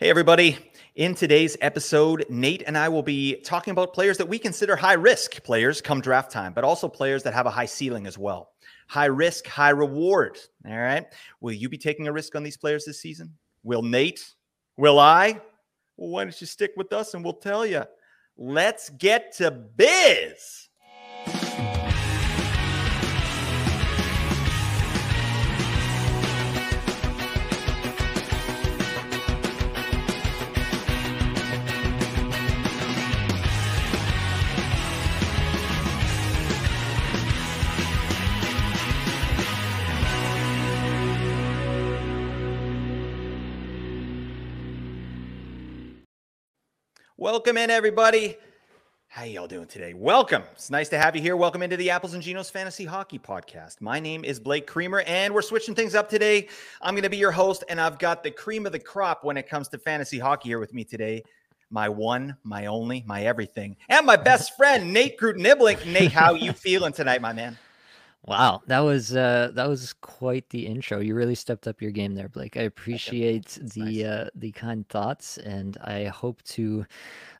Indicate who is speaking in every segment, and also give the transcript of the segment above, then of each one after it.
Speaker 1: Hey, everybody. In today's episode, Nate and I will be talking about players that we consider high risk players come draft time, but also players that have a high ceiling as well. High risk, high reward. All right. Will you be taking a risk on these players this season? Will Nate? Will I? Well, why don't you stick with us and we'll tell you. Let's get to biz. Welcome in, everybody. How y'all doing today? Welcome. It's nice to have you here. Welcome into the Apples and Ginos Fantasy Hockey Podcast. My name is Blake Creamer, and we're switching things up today. I'm going to be your host, and I've got the cream of the crop when it comes to fantasy hockey here with me today. My one, my only, my everything, and my best friend, Nate Groot Niblink. Nate, how you feeling tonight, my man?
Speaker 2: Wow, that was uh that was quite the intro. You really stepped up your game there, Blake. I appreciate the nice. uh the kind thoughts and I hope to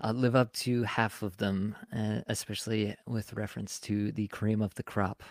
Speaker 2: uh, live up to half of them, uh, especially with reference to the cream of the crop.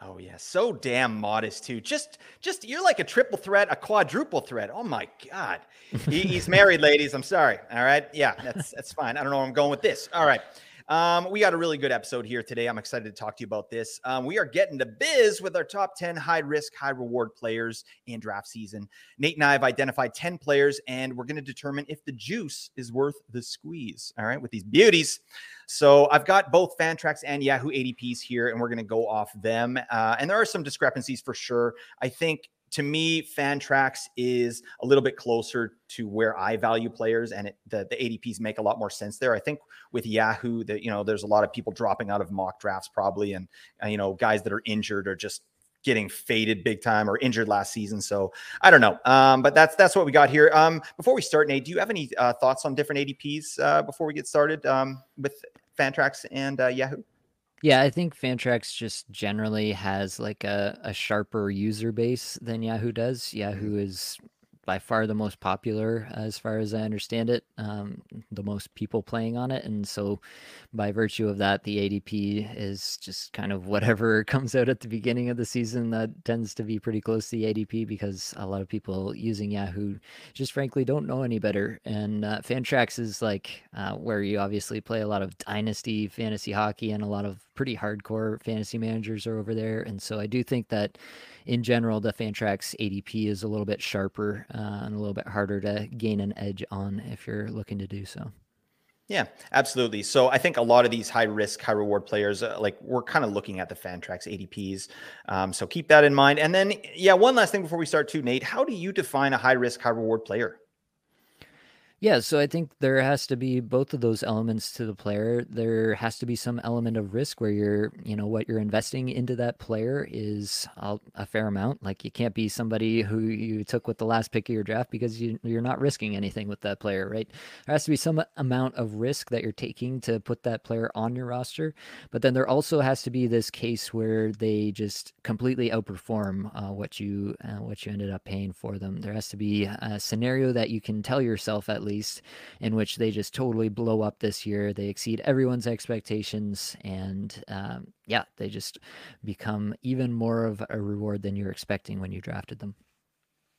Speaker 1: Oh yeah, so damn modest too. Just just you're like a triple threat, a quadruple threat. Oh my god. He, he's married, ladies. I'm sorry. All right. Yeah, that's that's fine. I don't know where I'm going with this. All right. Um, we got a really good episode here today. I'm excited to talk to you about this. Um, we are getting to biz with our top 10 high risk, high reward players in draft season. Nate and I have identified 10 players, and we're going to determine if the juice is worth the squeeze. All right, with these beauties. So I've got both Fantrax and Yahoo ADPs here, and we're going to go off them. Uh, and there are some discrepancies for sure. I think to me, Fantrax is a little bit closer to where I value players, and it, the the ADPs make a lot more sense there. I think with Yahoo, that you know, there's a lot of people dropping out of mock drafts probably, and uh, you know, guys that are injured or just getting faded big time or injured last season. So I don't know, um, but that's that's what we got here. Um, before we start, Nate, do you have any uh, thoughts on different ADPs uh, before we get started um, with Fantrax and uh, Yahoo?
Speaker 2: Yeah, I think Fantrax just generally has like a, a sharper user base than Yahoo does. Mm-hmm. Yahoo is by far the most popular as far as I understand it, um, the most people playing on it. And so, by virtue of that, the ADP is just kind of whatever comes out at the beginning of the season that tends to be pretty close to the ADP because a lot of people using Yahoo just frankly don't know any better. And uh, Fantrax is like uh, where you obviously play a lot of dynasty fantasy hockey and a lot of pretty hardcore fantasy managers are over there. And so, I do think that in general, the Fantrax ADP is a little bit sharper uh, and a little bit harder to gain an edge on if you're looking to do so.
Speaker 1: Yeah, absolutely. So I think a lot of these high risk, high reward players, uh, like we're kind of looking at the Fantrax ADPs. Um, so keep that in mind. And then, yeah, one last thing before we start, too, Nate. How do you define a high risk, high reward player?
Speaker 2: Yeah, so I think there has to be both of those elements to the player. There has to be some element of risk where you're, you know, what you're investing into that player is a, fair amount. Like you can't be somebody who you took with the last pick of your draft because you, you're not risking anything with that player, right? There has to be some amount of risk that you're taking to put that player on your roster. But then there also has to be this case where they just completely outperform uh, what you uh, what you ended up paying for them. There has to be a scenario that you can tell yourself at least, in which they just totally blow up this year. They exceed everyone's expectations, and um, yeah, they just become even more of a reward than you're expecting when you drafted them.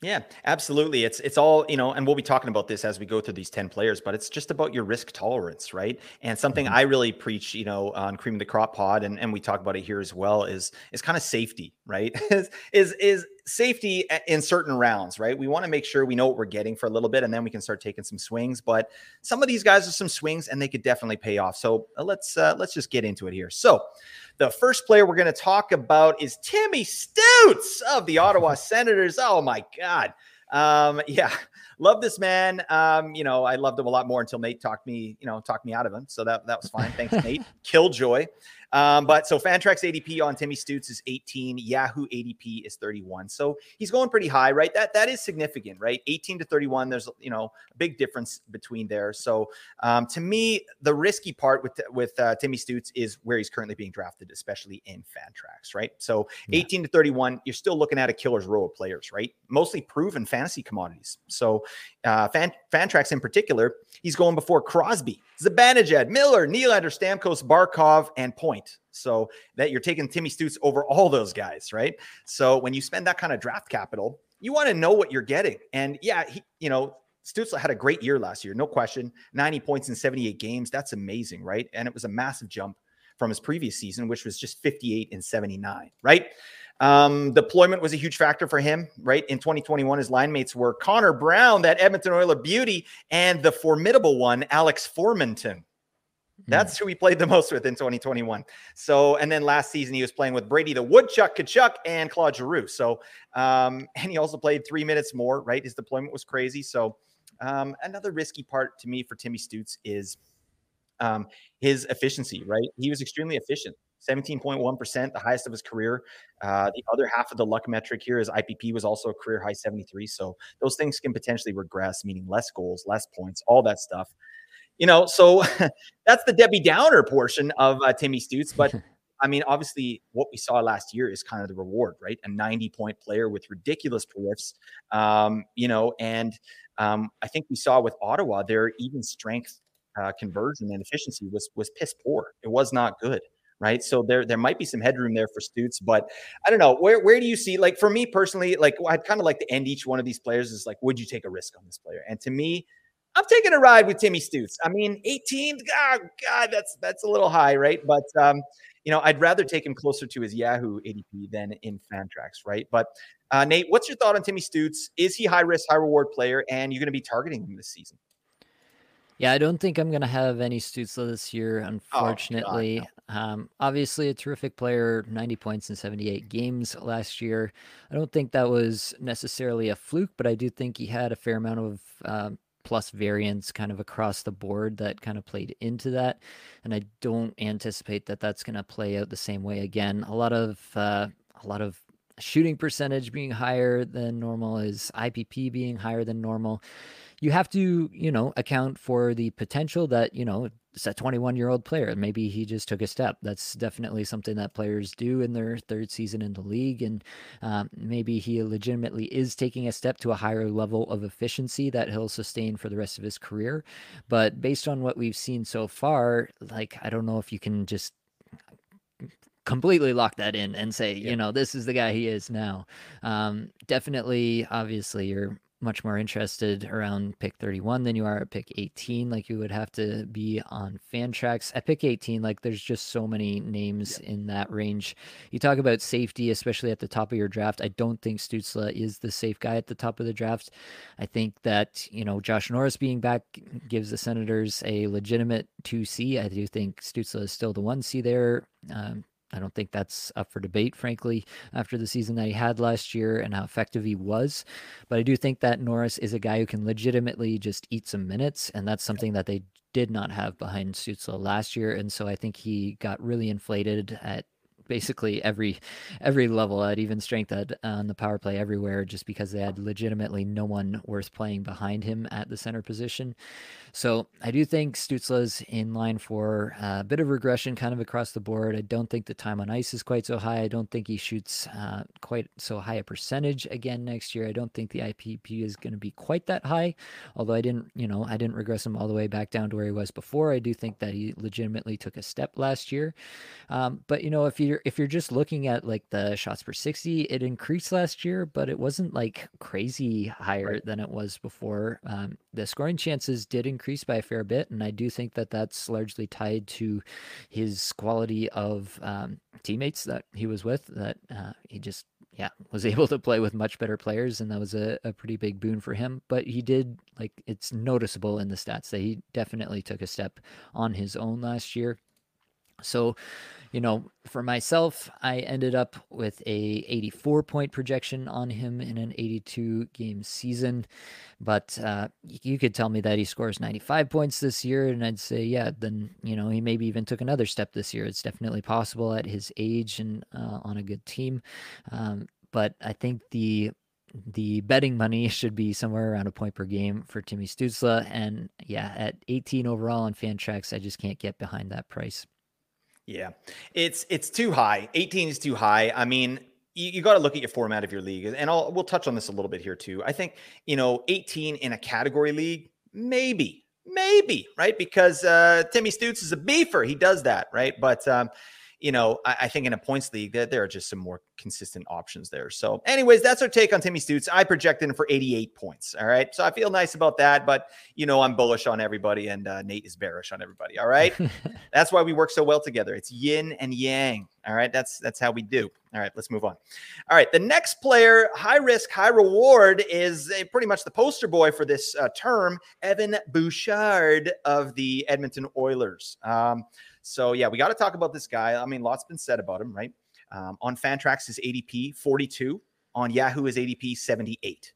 Speaker 1: Yeah, absolutely. It's it's all, you know, and we'll be talking about this as we go through these 10 players, but it's just about your risk tolerance, right? And something mm-hmm. I really preach, you know, on Cream of the Crop Pod and, and we talk about it here as well is is kind of safety, right? is is is safety in certain rounds, right? We want to make sure we know what we're getting for a little bit and then we can start taking some swings, but some of these guys are some swings and they could definitely pay off. So, uh, let's uh, let's just get into it here. So, the first player we're going to talk about is Timmy Stutes of the Ottawa Senators. Oh my God. Um, yeah, love this man. Um, you know, I loved him a lot more until Nate talked me, you know, talked me out of him. So that that was fine. Thanks, Nate. Killjoy. Um, but so Fantrax ADP on Timmy Stutes is 18. Yahoo ADP is 31. So he's going pretty high, right? That that is significant, right? 18 to 31. There's you know a big difference between there. So um, to me, the risky part with with uh, Timmy Stutes is where he's currently being drafted, especially in Fantrax, right? So yeah. 18 to 31, you're still looking at a killer's row of players, right? Mostly proven fantasy commodities. So uh, Fan, Fantrax in particular, he's going before Crosby, Zibanejad, Miller, Nylander, Stamkos, Barkov, and Point. So that you're taking Timmy Stutz over all those guys, right? So when you spend that kind of draft capital, you want to know what you're getting. And yeah, he, you know, Stützle had a great year last year, no question. 90 points in 78 games. That's amazing, right? And it was a massive jump from his previous season, which was just 58 and 79, right? Um, deployment was a huge factor for him, right? In 2021, his line mates were Connor Brown, that Edmonton Oiler beauty, and the formidable one, Alex Formenton. Hmm. That's who he played the most with in 2021. So, and then last season he was playing with Brady the Woodchuck Tkachuk and Claude Giroux. So, um, and he also played three minutes more, right? His deployment was crazy. So, um, another risky part to me for Timmy Stutes is um, his efficiency, right? He was extremely efficient. 17.1%, the highest of his career. Uh, the other half of the luck metric here is IPP was also a career high 73. So those things can potentially regress, meaning less goals, less points, all that stuff. You know, so that's the Debbie Downer portion of uh, Timmy Stutes. But I mean, obviously, what we saw last year is kind of the reward, right? A 90 point player with ridiculous periffs, um, you know, and um, I think we saw with Ottawa, their even strength uh, conversion and efficiency was was piss poor. It was not good right? So there there might be some headroom there for Stutes, but I don't know. Where where do you see like for me personally, like I'd kind of like to end each one of these players is like, would you take a risk on this player? And to me, I'm taking a ride with Timmy Stutes. I mean, 18, God, God, that's that's a little high, right? But um, you know, I'd rather take him closer to his Yahoo ADP than in Fantrax, right? But uh, Nate, what's your thought on Timmy Stutes? Is he high risk, high reward player, and you're going to be targeting him this season?
Speaker 2: Yeah, I don't think I'm going to have any Stützle this year, unfortunately. Oh, God, no. um, obviously, a terrific player, 90 points in 78 games last year. I don't think that was necessarily a fluke, but I do think he had a fair amount of uh, plus variance kind of across the board that kind of played into that. And I don't anticipate that that's going to play out the same way again. A lot of, uh, a lot of shooting percentage being higher than normal is IPP being higher than normal you have to, you know, account for the potential that, you know, it's a 21 year old player. Maybe he just took a step. That's definitely something that players do in their third season in the league. And um, maybe he legitimately is taking a step to a higher level of efficiency that he'll sustain for the rest of his career. But based on what we've seen so far, like, I don't know if you can just completely lock that in and say, you know, this is the guy he is now. Um, definitely, obviously, you're much more interested around pick 31 than you are at pick 18 like you would have to be on Fantrax at pick 18 like there's just so many names yeah. in that range. You talk about safety especially at the top of your draft. I don't think Stützle is the safe guy at the top of the draft. I think that you know josh norris being back gives the senators a legitimate 2c i do think Stützle is still the 1c there. Um, I don't think that's up for debate, frankly, after the season that he had last year and how effective he was. But I do think that Norris is a guy who can legitimately just eat some minutes, and that's something that they did not have behind Stützle last year. And so I think he got really inflated at basically every every level at even strength at on the power play everywhere just because they had legitimately no one worth playing behind him at the center position. So I do think Stützle's in line for a bit of regression kind of across the board. I don't think the time on ice is quite so high. I don't think he shoots uh, quite so high a percentage again next year. I don't think the IPP is going to be quite that high, although I didn't, you know, I didn't regress him all the way back down to where he was before. I do think that he legitimately took a step last year. Um, but you know, if you're if you're just looking at like the shots per 60, it increased last year, but it wasn't like crazy higher right. than it was before. Um, the scoring chances did increase by a fair bit, and I do think that that's largely tied to his quality of um, teammates that he was with. That uh, he just yeah was able to play with much better players, and that was a, a pretty big boon for him. But he did like it's noticeable in the stats that he definitely took a step on his own last year. So you know, for myself, I ended up with a 84 point projection on him in an 82 game season. But uh, you could tell me that he scores 95 points this year, and I'd say, yeah, then, you know, he maybe even took another step this year. It's definitely possible at his age and uh, on a good team. Um, but I think the the betting money should be somewhere around a point per game for Timmy Stützle. And yeah, at 18 overall on Fantrax, I just can't get behind that price.
Speaker 1: Yeah, it's it's too high. 18 is too high. I mean, you, you got to look at your format of your league, and I'll we'll touch on this a little bit here too. I think you know 18 in a category league, maybe, maybe right because uh, Timmy Stutes is a beefer. He does that right, but um, you know, I, I, think in a points league that there are just some more consistent options there. So, anyways, that's our take on Timmy Stutes. I projected him for 88 points. All right. So I feel nice about that, but you know, I'm bullish on everybody and uh, Nate is bearish on everybody. All right. that's why we work so well together. It's yin and yang. All right. That's that's how we do. All right, let's move on. All right, the next player, high risk, high reward, is a, pretty much the poster boy for this uh, term, Evan Bouchard of the Edmonton Oilers. Um, so yeah, we got to talk about this guy. I mean, lots been said about him, right? Um, on Fantrax, his ADP 42. On Yahoo, his ADP 78.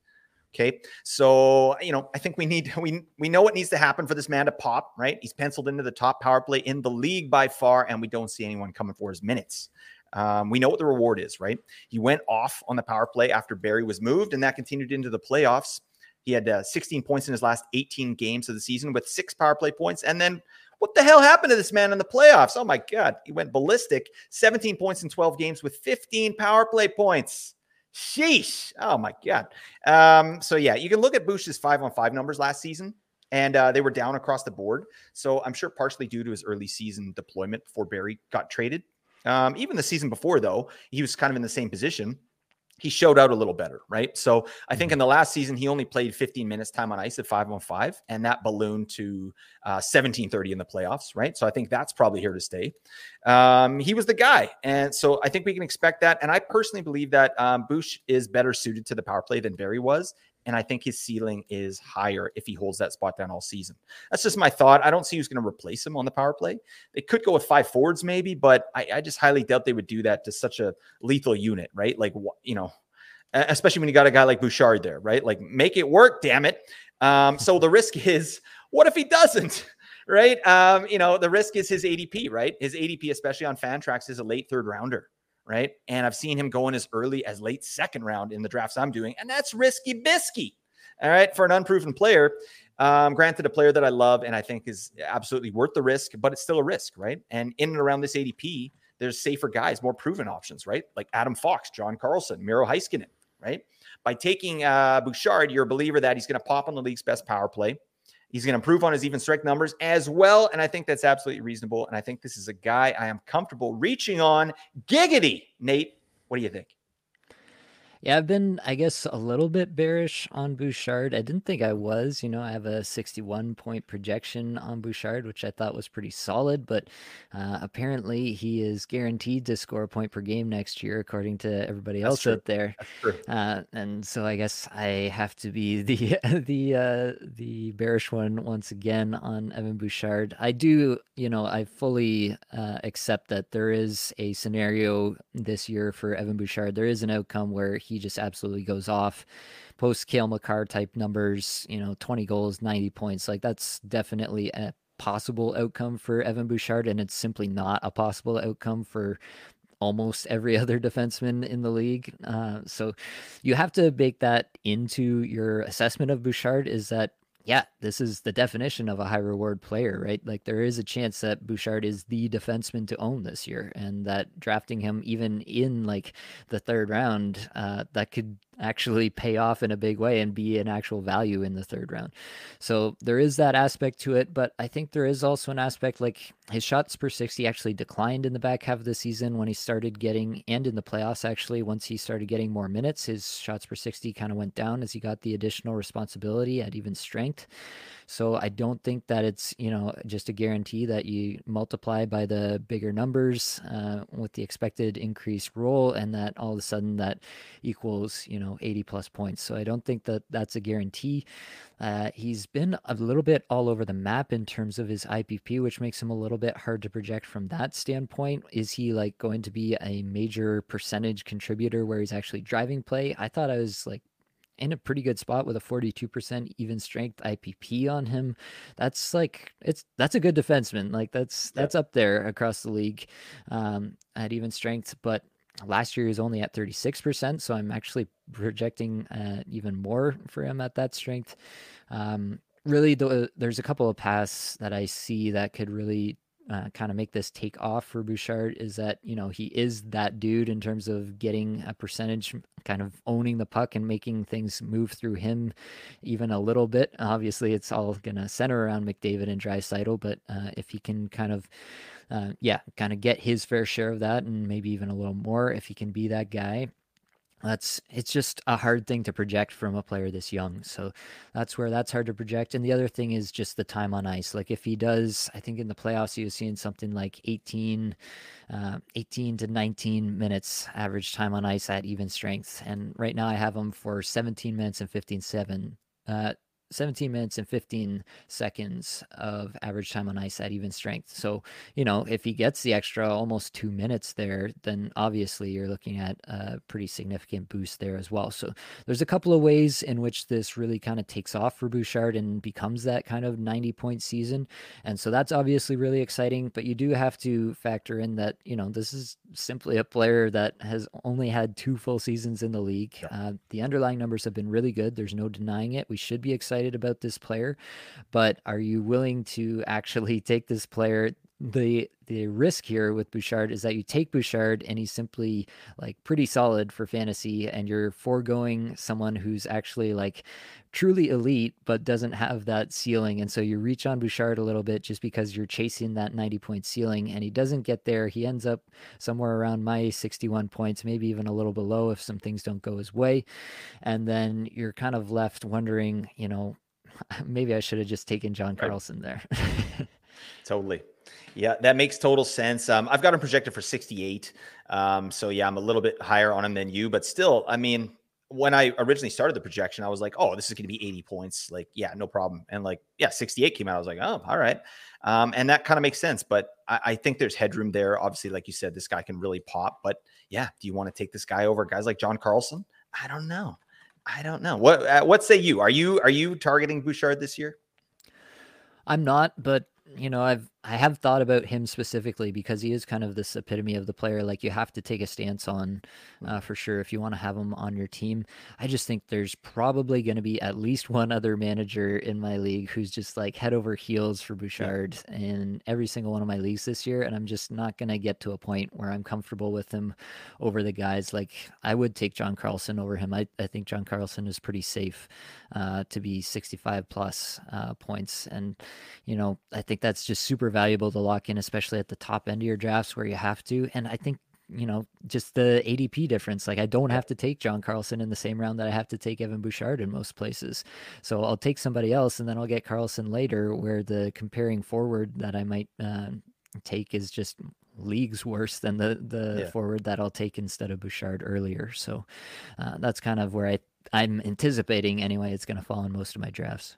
Speaker 1: Okay, so you know, I think we need we we know what needs to happen for this man to pop, right? He's penciled into the top power play in the league by far, and we don't see anyone coming for his minutes. Um, we know what the reward is, right? He went off on the power play after Barry was moved, and that continued into the playoffs. He had uh, 16 points in his last 18 games of the season with six power play points, and then what the hell happened to this man in the playoffs? Oh my God. He went ballistic 17 points in 12 games with 15 power play points. Sheesh. Oh my God. Um, so, yeah, you can look at Bush's five on five numbers last season, and uh, they were down across the board. So, I'm sure partially due to his early season deployment before Barry got traded. Um, even the season before, though, he was kind of in the same position he showed out a little better, right? So I think mm-hmm. in the last season, he only played 15 minutes time on ice at five on five, and that ballooned to uh, 1730 in the playoffs, right? So I think that's probably here to stay. Um, he was the guy. And so I think we can expect that. And I personally believe that um, Bush is better suited to the power play than Barry was. And I think his ceiling is higher if he holds that spot down all season. That's just my thought. I don't see who's going to replace him on the power play. They could go with five forwards, maybe, but I, I just highly doubt they would do that to such a lethal unit, right? Like, you know, especially when you got a guy like Bouchard there, right? Like, make it work, damn it. Um, so the risk is, what if he doesn't? Right? Um, you know, the risk is his ADP, right? His ADP, especially on Fantrax, is a late third rounder right? And I've seen him going as early as late second round in the drafts I'm doing, and that's risky bisky. All right, for an unproven player. Um, granted, a player that I love and I think is absolutely worth the risk, but it's still a risk, right? And in and around this ADP, there's safer guys, more proven options, right? Like Adam Fox, John Carlson, Miro Heiskanen, right? By taking uh, Bouchard, you're a believer that he's going to pop on the league's best power play. He's going to improve on his even strike numbers as well. And I think that's absolutely reasonable. And I think this is a guy I am comfortable reaching on. Giggity, Nate. What do you think?
Speaker 2: Yeah, I've been, I guess, a little bit bearish on Bouchard. I didn't think I was. You know, I have a 61 point projection on Bouchard, which I thought was pretty solid, but uh, apparently he is guaranteed to score a point per game next year, according to everybody That's else true. out there. Uh, and so I guess I have to be the the uh, the bearish one once again on Evan Bouchard. I do, you know, I fully uh, accept that there is a scenario this year for Evan Bouchard. There is an outcome where he he just absolutely goes off. Post Cale Makar type numbers, you know, 20 goals, 90 points. Like that's definitely a possible outcome for Evan Bouchard, and it's simply not a possible outcome for almost every other defenseman in the league. Uh, so you have to bake that into your assessment of Bouchard is that yeah, this is the definition of a high reward player, right? Like there is a chance that Bouchard is the defenseman to own this year, and that drafting him even in like the third round, uh, that could actually pay off in a big way and be an actual value in the third round. So there is that aspect to it, but I think there is also an aspect like his shots per 60 actually declined in the back half of the season when he started getting and in the playoffs actually once he started getting more minutes, his shots per 60 kind of went down as he got the additional responsibility at even strength. So I don't think that it's, you know, just a guarantee that you multiply by the bigger numbers uh, with the expected increased role and that all of a sudden that equals, you know, know 80 plus points. So I don't think that that's a guarantee. Uh, he's been a little bit all over the map in terms of his IPP, which makes him a little bit hard to project from that standpoint. Is he like going to be a major percentage contributor where he's actually driving play? I thought I was like in a pretty good spot with a 42% even strength IPP on him. That's like it's that's a good defenseman. Like that's that's up there across the league um, at even strength. But last year he was only at 36%, so I'm actually projecting uh, even more for him at that strength. Um, really, the, there's a couple of paths that I see that could really uh, kind of make this take off for Bouchard is that you know he is that dude in terms of getting a percentage, kind of owning the puck and making things move through him even a little bit. Obviously, it's all gonna center around McDavid and Draisaitl, but uh, if he can kind of uh, yeah, kind of get his fair share of that and maybe even a little more if he can be that guy that's it's just a hard thing to project from a player this young so that's where that's hard to project and the other thing is just the time on ice like if he does i think in the playoffs he was seeing something like 18 uh, 18 to 19 minutes average time on ice at even strength and right now i have him for 17 minutes and 15 7 uh, 17 minutes and 15 seconds of average time on ice at even strength. So, you know, if he gets the extra almost two minutes there, then obviously you're looking at a pretty significant boost there as well. So, there's a couple of ways in which this really kind of takes off for Bouchard and becomes that kind of 90 point season. And so that's obviously really exciting, but you do have to factor in that, you know, this is simply a player that has only had two full seasons in the league. Yeah. Uh, the underlying numbers have been really good. There's no denying it. We should be excited excited about this player, but are you willing to actually take this player? The the risk here with Bouchard is that you take Bouchard and he's simply like pretty solid for fantasy, and you're foregoing someone who's actually like truly elite but doesn't have that ceiling. And so you reach on Bouchard a little bit just because you're chasing that 90 point ceiling, and he doesn't get there. He ends up somewhere around my 61 points, maybe even a little below if some things don't go his way. And then you're kind of left wondering, you know, maybe I should have just taken John Carlson there.
Speaker 1: totally. Yeah, that makes total sense. Um, I've got him projected for 68. Um, so yeah, I'm a little bit higher on him than you, but still, I mean, when I originally started the projection, I was like, oh, this is going to be 80 points. Like, yeah, no problem. And like, yeah, 68 came out. I was like, oh, all right. Um, and that kind of makes sense. But I, I, think there's headroom there. Obviously, like you said, this guy can really pop. But yeah, do you want to take this guy over guys like John Carlson? I don't know. I don't know. What uh, what say you? Are you are you targeting Bouchard this year?
Speaker 2: I'm not, but you know, I've I have thought about him specifically because he is kind of this epitome of the player like you have to take a stance on uh, for sure if you want to have him on your team. I just think there's probably going to be at least one other manager in my league who's just like head over heels for Bouchard yeah. in every single one of my leagues this year. And I'm just not going to get to a point where I'm comfortable with him over the guys. Like I would take John Carlson over him. I, I think John Carlson is pretty safe uh, to be 65 plus uh, points. And, you know, I think that's just super valuable to lock in, especially at the top end of your drafts where you have to. And I think you know, just the ADP difference. Like I don't have to take John Carlson in the same round that I have to take Evan Bouchard in most places. So I'll take somebody else and then I'll get Carlson later where the comparing forward that I might uh, take is just leagues worse than the the yeah. forward that I'll take instead of Bouchard earlier. So uh, that's kind of where I I'm anticipating anyway it's going to fall in most of my drafts.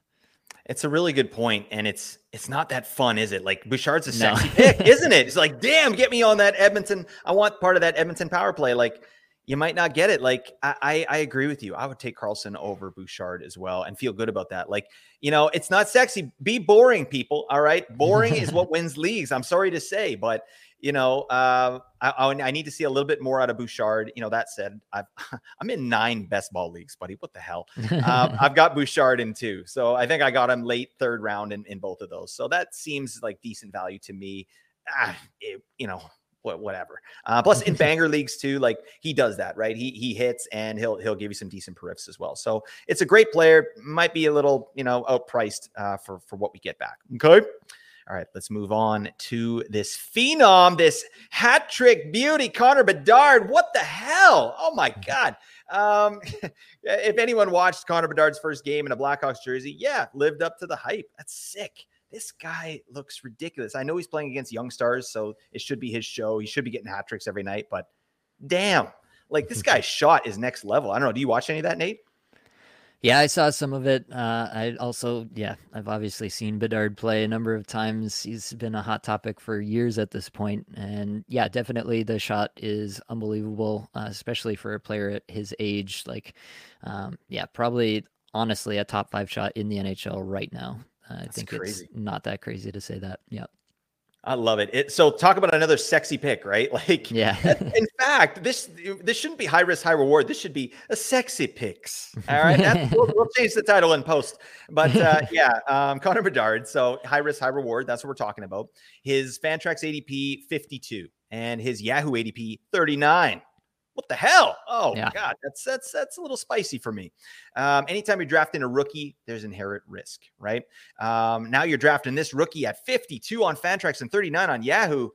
Speaker 1: It's a really good point, and it's it's not that fun, is it? Like Bouchard's a sexy no. pick, isn't it? It's like, damn, get me on that Edmonton. I want part of that Edmonton power play. Like you might not get it. Like I, I, I agree with you. I would take Carlson over Bouchard as well, and feel good about that. Like you know, it's not sexy. Be boring, people. All right, boring is what wins leagues. I'm sorry to say, but you know, uh, I, I, need to see a little bit more out of Bouchard. You know, that said, i am in nine best ball leagues, buddy. What the hell? um, I've got Bouchard in two. So I think I got him late third round in, in both of those. So that seems like decent value to me. Ah, it, you know, whatever. Uh, plus in banger leagues too, like he does that, right? He he hits and he'll he'll give you some decent periffs as well. So it's a great player. Might be a little you know outpriced uh, for for what we get back. Okay. All right, let's move on to this phenom, this hat trick beauty, Connor Bedard. What the hell? Oh my mm. God. Um, if anyone watched Connor Bedard's first game in a Blackhawks jersey, yeah, lived up to the hype. That's sick. This guy looks ridiculous. I know he's playing against young stars, so it should be his show. He should be getting hat tricks every night, but damn, Like this guy's shot is next level. I don't know. Do you watch any of that, Nate?
Speaker 2: Yeah, I saw some of it. Uh, I also, yeah, I've obviously seen Bedard play a number of times. He's been a hot topic for years at this point, and yeah, definitely the shot is unbelievable, uh, especially for a player at his age. Like, um, yeah, probably honestly a top five shot in the NHL right now. Uh, I think crazy. it's not that crazy to say that. Yeah.
Speaker 1: I love it. it. So talk about another sexy pick, right? Like,
Speaker 2: yeah.
Speaker 1: in fact, this this shouldn't be high risk, high reward. This should be a sexy picks. All right, we'll, we'll, change the title in post. But uh, yeah, um, Connor Bedard. So high risk, high reward. That's what we're talking about. His Fantrax ADP fifty two and his Yahoo ADP thirty nine what the hell? Oh yeah. God, that's that's that's a little spicy for me. Um, anytime you're drafting a rookie, there's inherent risk, right? Um, now you're drafting this rookie at 52 on Fantrax and 39 on Yahoo.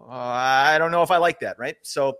Speaker 1: Uh, I don't know if I like that, right? So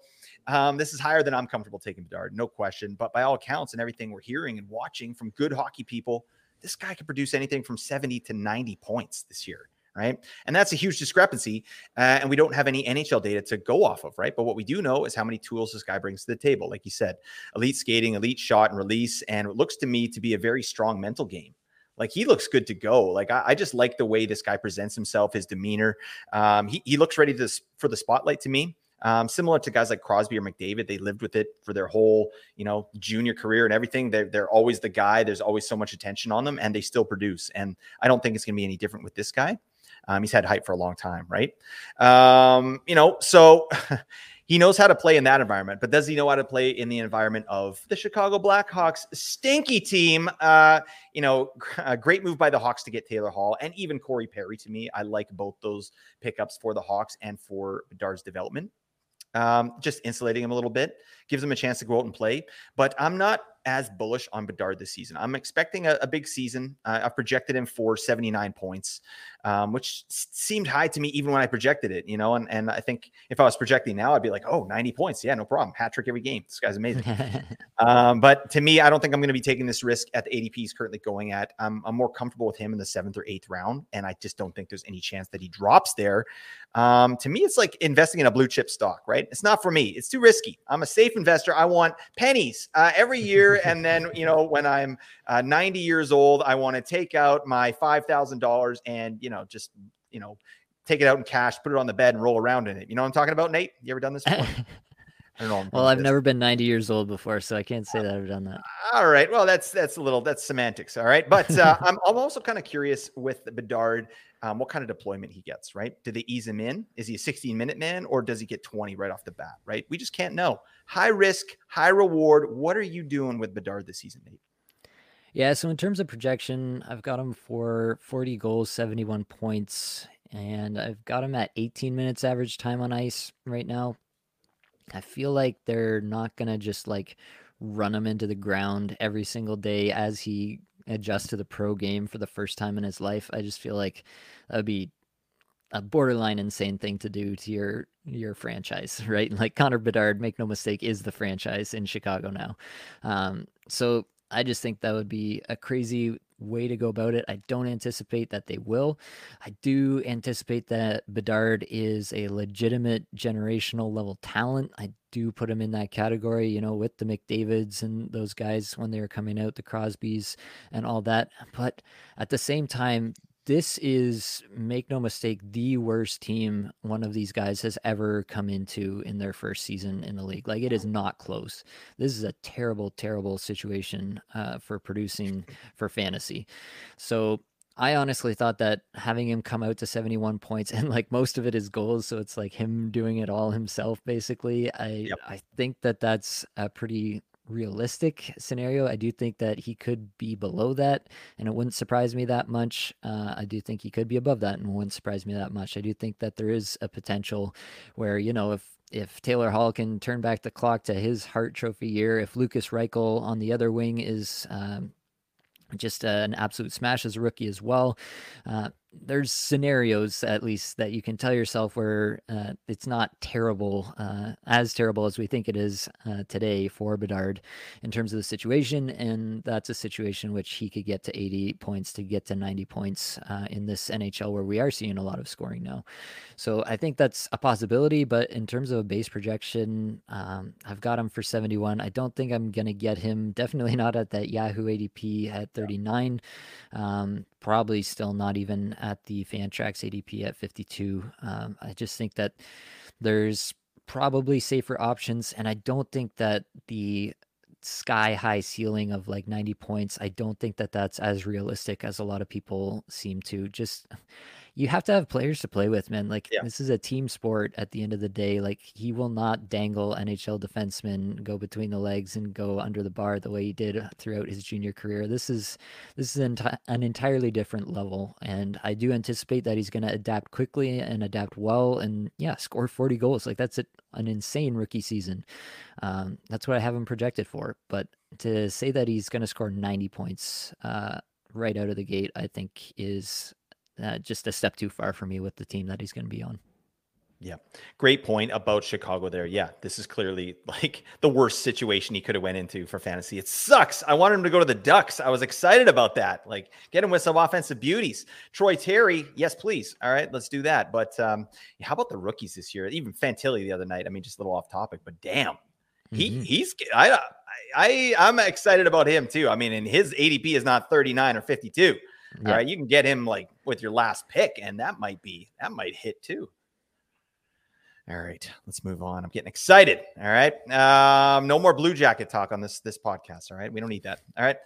Speaker 1: um, this is higher than I'm comfortable taking Bedard, no question. But by all accounts and everything we're hearing and watching from good hockey people, this guy could produce anything from 70 to 90 points this year right? And that's a huge discrepancy. Uh, and we don't have any NHL data to go off of, right? But what we do know is how many tools this guy brings to the table. Like you said, elite skating, elite shot and release. And it looks to me to be a very strong mental game. Like he looks good to go. Like I, I just like the way this guy presents himself, his demeanor. Um, he, he looks ready to, for the spotlight to me. Um, similar to guys like Crosby or McDavid, they lived with it for their whole, you know, junior career and everything. They're, they're always the guy. There's always so much attention on them, and they still produce. And I don't think it's going to be any different with this guy. Um, he's had hype for a long time, right? Um, you know, so he knows how to play in that environment, but does he know how to play in the environment of the Chicago Blackhawks stinky team? Uh, you know, a great move by the Hawks to get Taylor Hall and even Corey Perry to me. I like both those pickups for the Hawks and for Bedard's development. Um, just insulating him a little bit, gives him a chance to go out and play. But I'm not as bullish on Bedard this season. I'm expecting a, a big season. Uh, I've projected him for 79 points, um, which seemed high to me even when I projected it, you know. And, and I think if I was projecting now, I'd be like, oh, 90 points. Yeah, no problem. Hat trick every game. This guy's amazing. um, but to me, I don't think I'm going to be taking this risk at the ADP he's currently going at. I'm, I'm more comfortable with him in the seventh or eighth round. And I just don't think there's any chance that he drops there. Um, to me, it's like investing in a blue chip stock, right? It's not for me. It's too risky. I'm a safe investor. I want pennies uh, every year and then, you know, when I'm uh, 90 years old, I want to take out my $5,000 and, you know, just, you know, take it out in cash, put it on the bed and roll around in it. You know what I'm talking about, Nate? You ever done this before?
Speaker 2: I don't know. Well, I've never been 90 years old before, so I can't say that I've done that.
Speaker 1: All right. Well, that's that's a little that's semantics. All right. But uh, I'm I'm also kind of curious with Bedard um, what kind of deployment he gets, right? Do they ease him in? Is he a 16 minute man or does he get 20 right off the bat, right? We just can't know. High risk, high reward. What are you doing with Bedard this season, Nate?
Speaker 2: Yeah, so in terms of projection, I've got him for 40 goals, 71 points, and I've got him at 18 minutes average time on ice right now. I feel like they're not going to just like run him into the ground every single day as he adjusts to the pro game for the first time in his life. I just feel like that would be a borderline insane thing to do to your your franchise, right? Like Connor Bedard, make no mistake, is the franchise in Chicago now. Um, so I just think that would be a crazy way to go about it. I don't anticipate that they will. I do anticipate that Bedard is a legitimate generational level talent. I do put him in that category, you know, with the McDavids and those guys when they were coming out, the Crosbys and all that. But at the same time, this is make no mistake the worst team one of these guys has ever come into in their first season in the league like it is not close this is a terrible terrible situation uh, for producing for fantasy so I honestly thought that having him come out to 71 points and like most of it is goals, so it's like him doing it all himself basically. I yep. I think that that's a pretty realistic scenario. I do think that he could be below that, and it wouldn't surprise me that much. Uh, I do think he could be above that, and wouldn't surprise me that much. I do think that there is a potential where you know if if Taylor Hall can turn back the clock to his Hart Trophy year, if Lukas Reichel on the other wing is um, just an absolute smash as a rookie as well. Uh, there's scenarios at least that you can tell yourself where uh, it's not terrible, uh, as terrible as we think it is uh, today for Bedard in terms of the situation, and that's a situation which he could get to 80 points to get to 90 points uh, in this NHL where we are seeing a lot of scoring now. So I think that's a possibility, but in terms of a base projection, um, I've got him for 71. I don't think I'm going to get him. Definitely not at that Yahoo ADP at 39. Um, probably still not even at the Fantrax ADP at 52. Um, I just think that there's probably safer options, and I don't think that the sky high ceiling of like 90 points, I don't think that that's as realistic as a lot of people seem to. Just you have to have players to play with, man. Like yeah. this is a team sport at the end of the day. Like he will not dangle NHL defensemen, go between the legs and go under the bar the way he did throughout his junior career. This is this is enti- an entirely different level, and I do anticipate that he's going to adapt quickly and adapt well, and yeah, score 40 goals. Like that's a, an insane rookie season. Um, that's what I have him projected for. But to say that he's going to score 90 points uh, right out of the gate, I think is uh, just a step too far for me with the team that he's going to be on.
Speaker 1: Yeah. Great point about Chicago there. Yeah, this is clearly like the worst situation he could have went into for fantasy. It sucks. I wanted him to go to the Ducks. I was excited about that. Like get him with some offensive beauties. Troy Terry, yes, please. All right, let's do that. But um, how about the rookies this year? Even Fantilli the other night. I mean, just a little off topic, but damn. He mm-hmm. he's I I I'm excited about him too. I mean, and his ADP is not 39 or 52. Yeah. All right, you can get him like with your last pick, and that might be that might hit too. All right, let's move on. I'm getting excited. All right, um, no more Blue Jacket talk on this this podcast. All right, we don't need that. All right,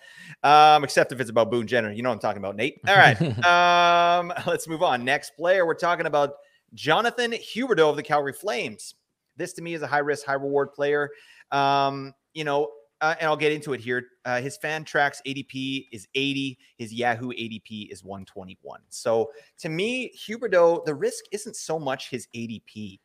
Speaker 1: um, except if it's about Boone Jenner. You know what I'm talking about, Nate. All right, um, let's move on. Next player, we're talking about Jonathan Huberdeau of the Calgary Flames. This to me is a high risk, high reward player. Um, you know, uh, and I'll get into it here. Uh, his Fantrax ADP is 80. His Yahoo ADP is 121. So to me, Huberdeau, the risk isn't so much his ADP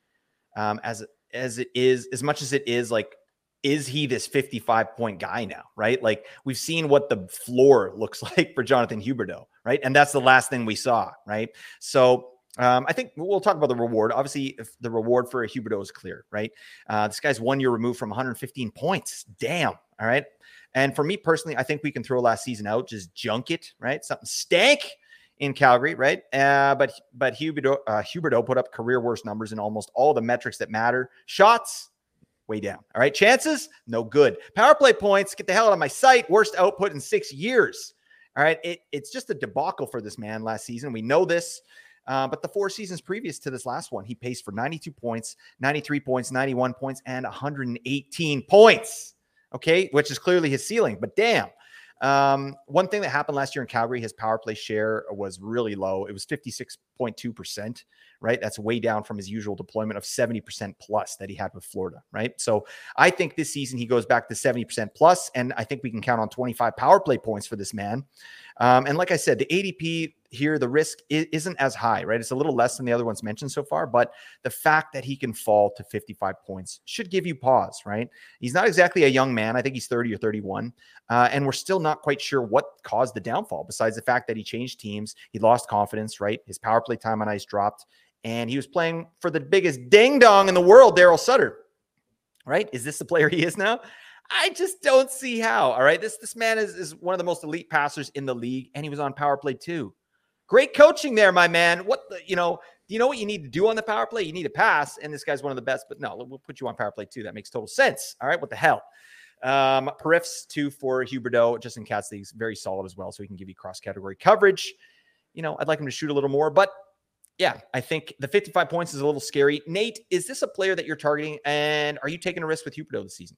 Speaker 1: um, as as it is, as much as it is like, is he this 55 point guy now? Right? Like we've seen what the floor looks like for Jonathan Huberdeau, right? And that's the last thing we saw, right? So um, I think we'll talk about the reward. Obviously, the reward for a Huberdeau is clear, right? Uh, this guy's one year removed from 115 points. Damn. All right. And for me personally, I think we can throw last season out, just junk it, right? Something stank in Calgary, right? Uh, but but Huberdeau, uh, Huberdeau put up career worst numbers in almost all the metrics that matter. Shots, way down. All right. Chances, no good. Power play points, get the hell out of my sight. Worst output in six years. All right. It, it's just a debacle for this man last season. We know this. Uh, but the four seasons previous to this last one, he paced for 92 points, 93 points, 91 points, and 118 points. Okay, which is clearly his ceiling. But damn, um, one thing that happened last year in Calgary, his power play share was really low. It was 56.2%, right? That's way down from his usual deployment of 70% plus that he had with Florida, right? So I think this season he goes back to 70% plus, and I think we can count on 25 power play points for this man. Um, and like I said, the ADP here, the risk isn't as high, right? It's a little less than the other ones mentioned so far, but the fact that he can fall to 55 points should give you pause, right? He's not exactly a young man. I think he's 30 or 31. Uh, and we're still not quite sure what caused the downfall, besides the fact that he changed teams. He lost confidence, right? His power play time on ice dropped, and he was playing for the biggest ding dong in the world, Darryl Sutter, right? Is this the player he is now? I just don't see how. All right. This this man is, is one of the most elite passers in the league, and he was on power play too. Great coaching there, my man. What the, you know, you know what you need to do on the power play? You need to pass, and this guy's one of the best. But no, we'll put you on power play too. That makes total sense. All right, what the hell? Um, two for Huberdeau. Justin Katz's very solid as well, so he can give you cross category coverage. You know, I'd like him to shoot a little more, but yeah, I think the 55 points is a little scary. Nate, is this a player that you're targeting, and are you taking a risk with Huberdeau this season?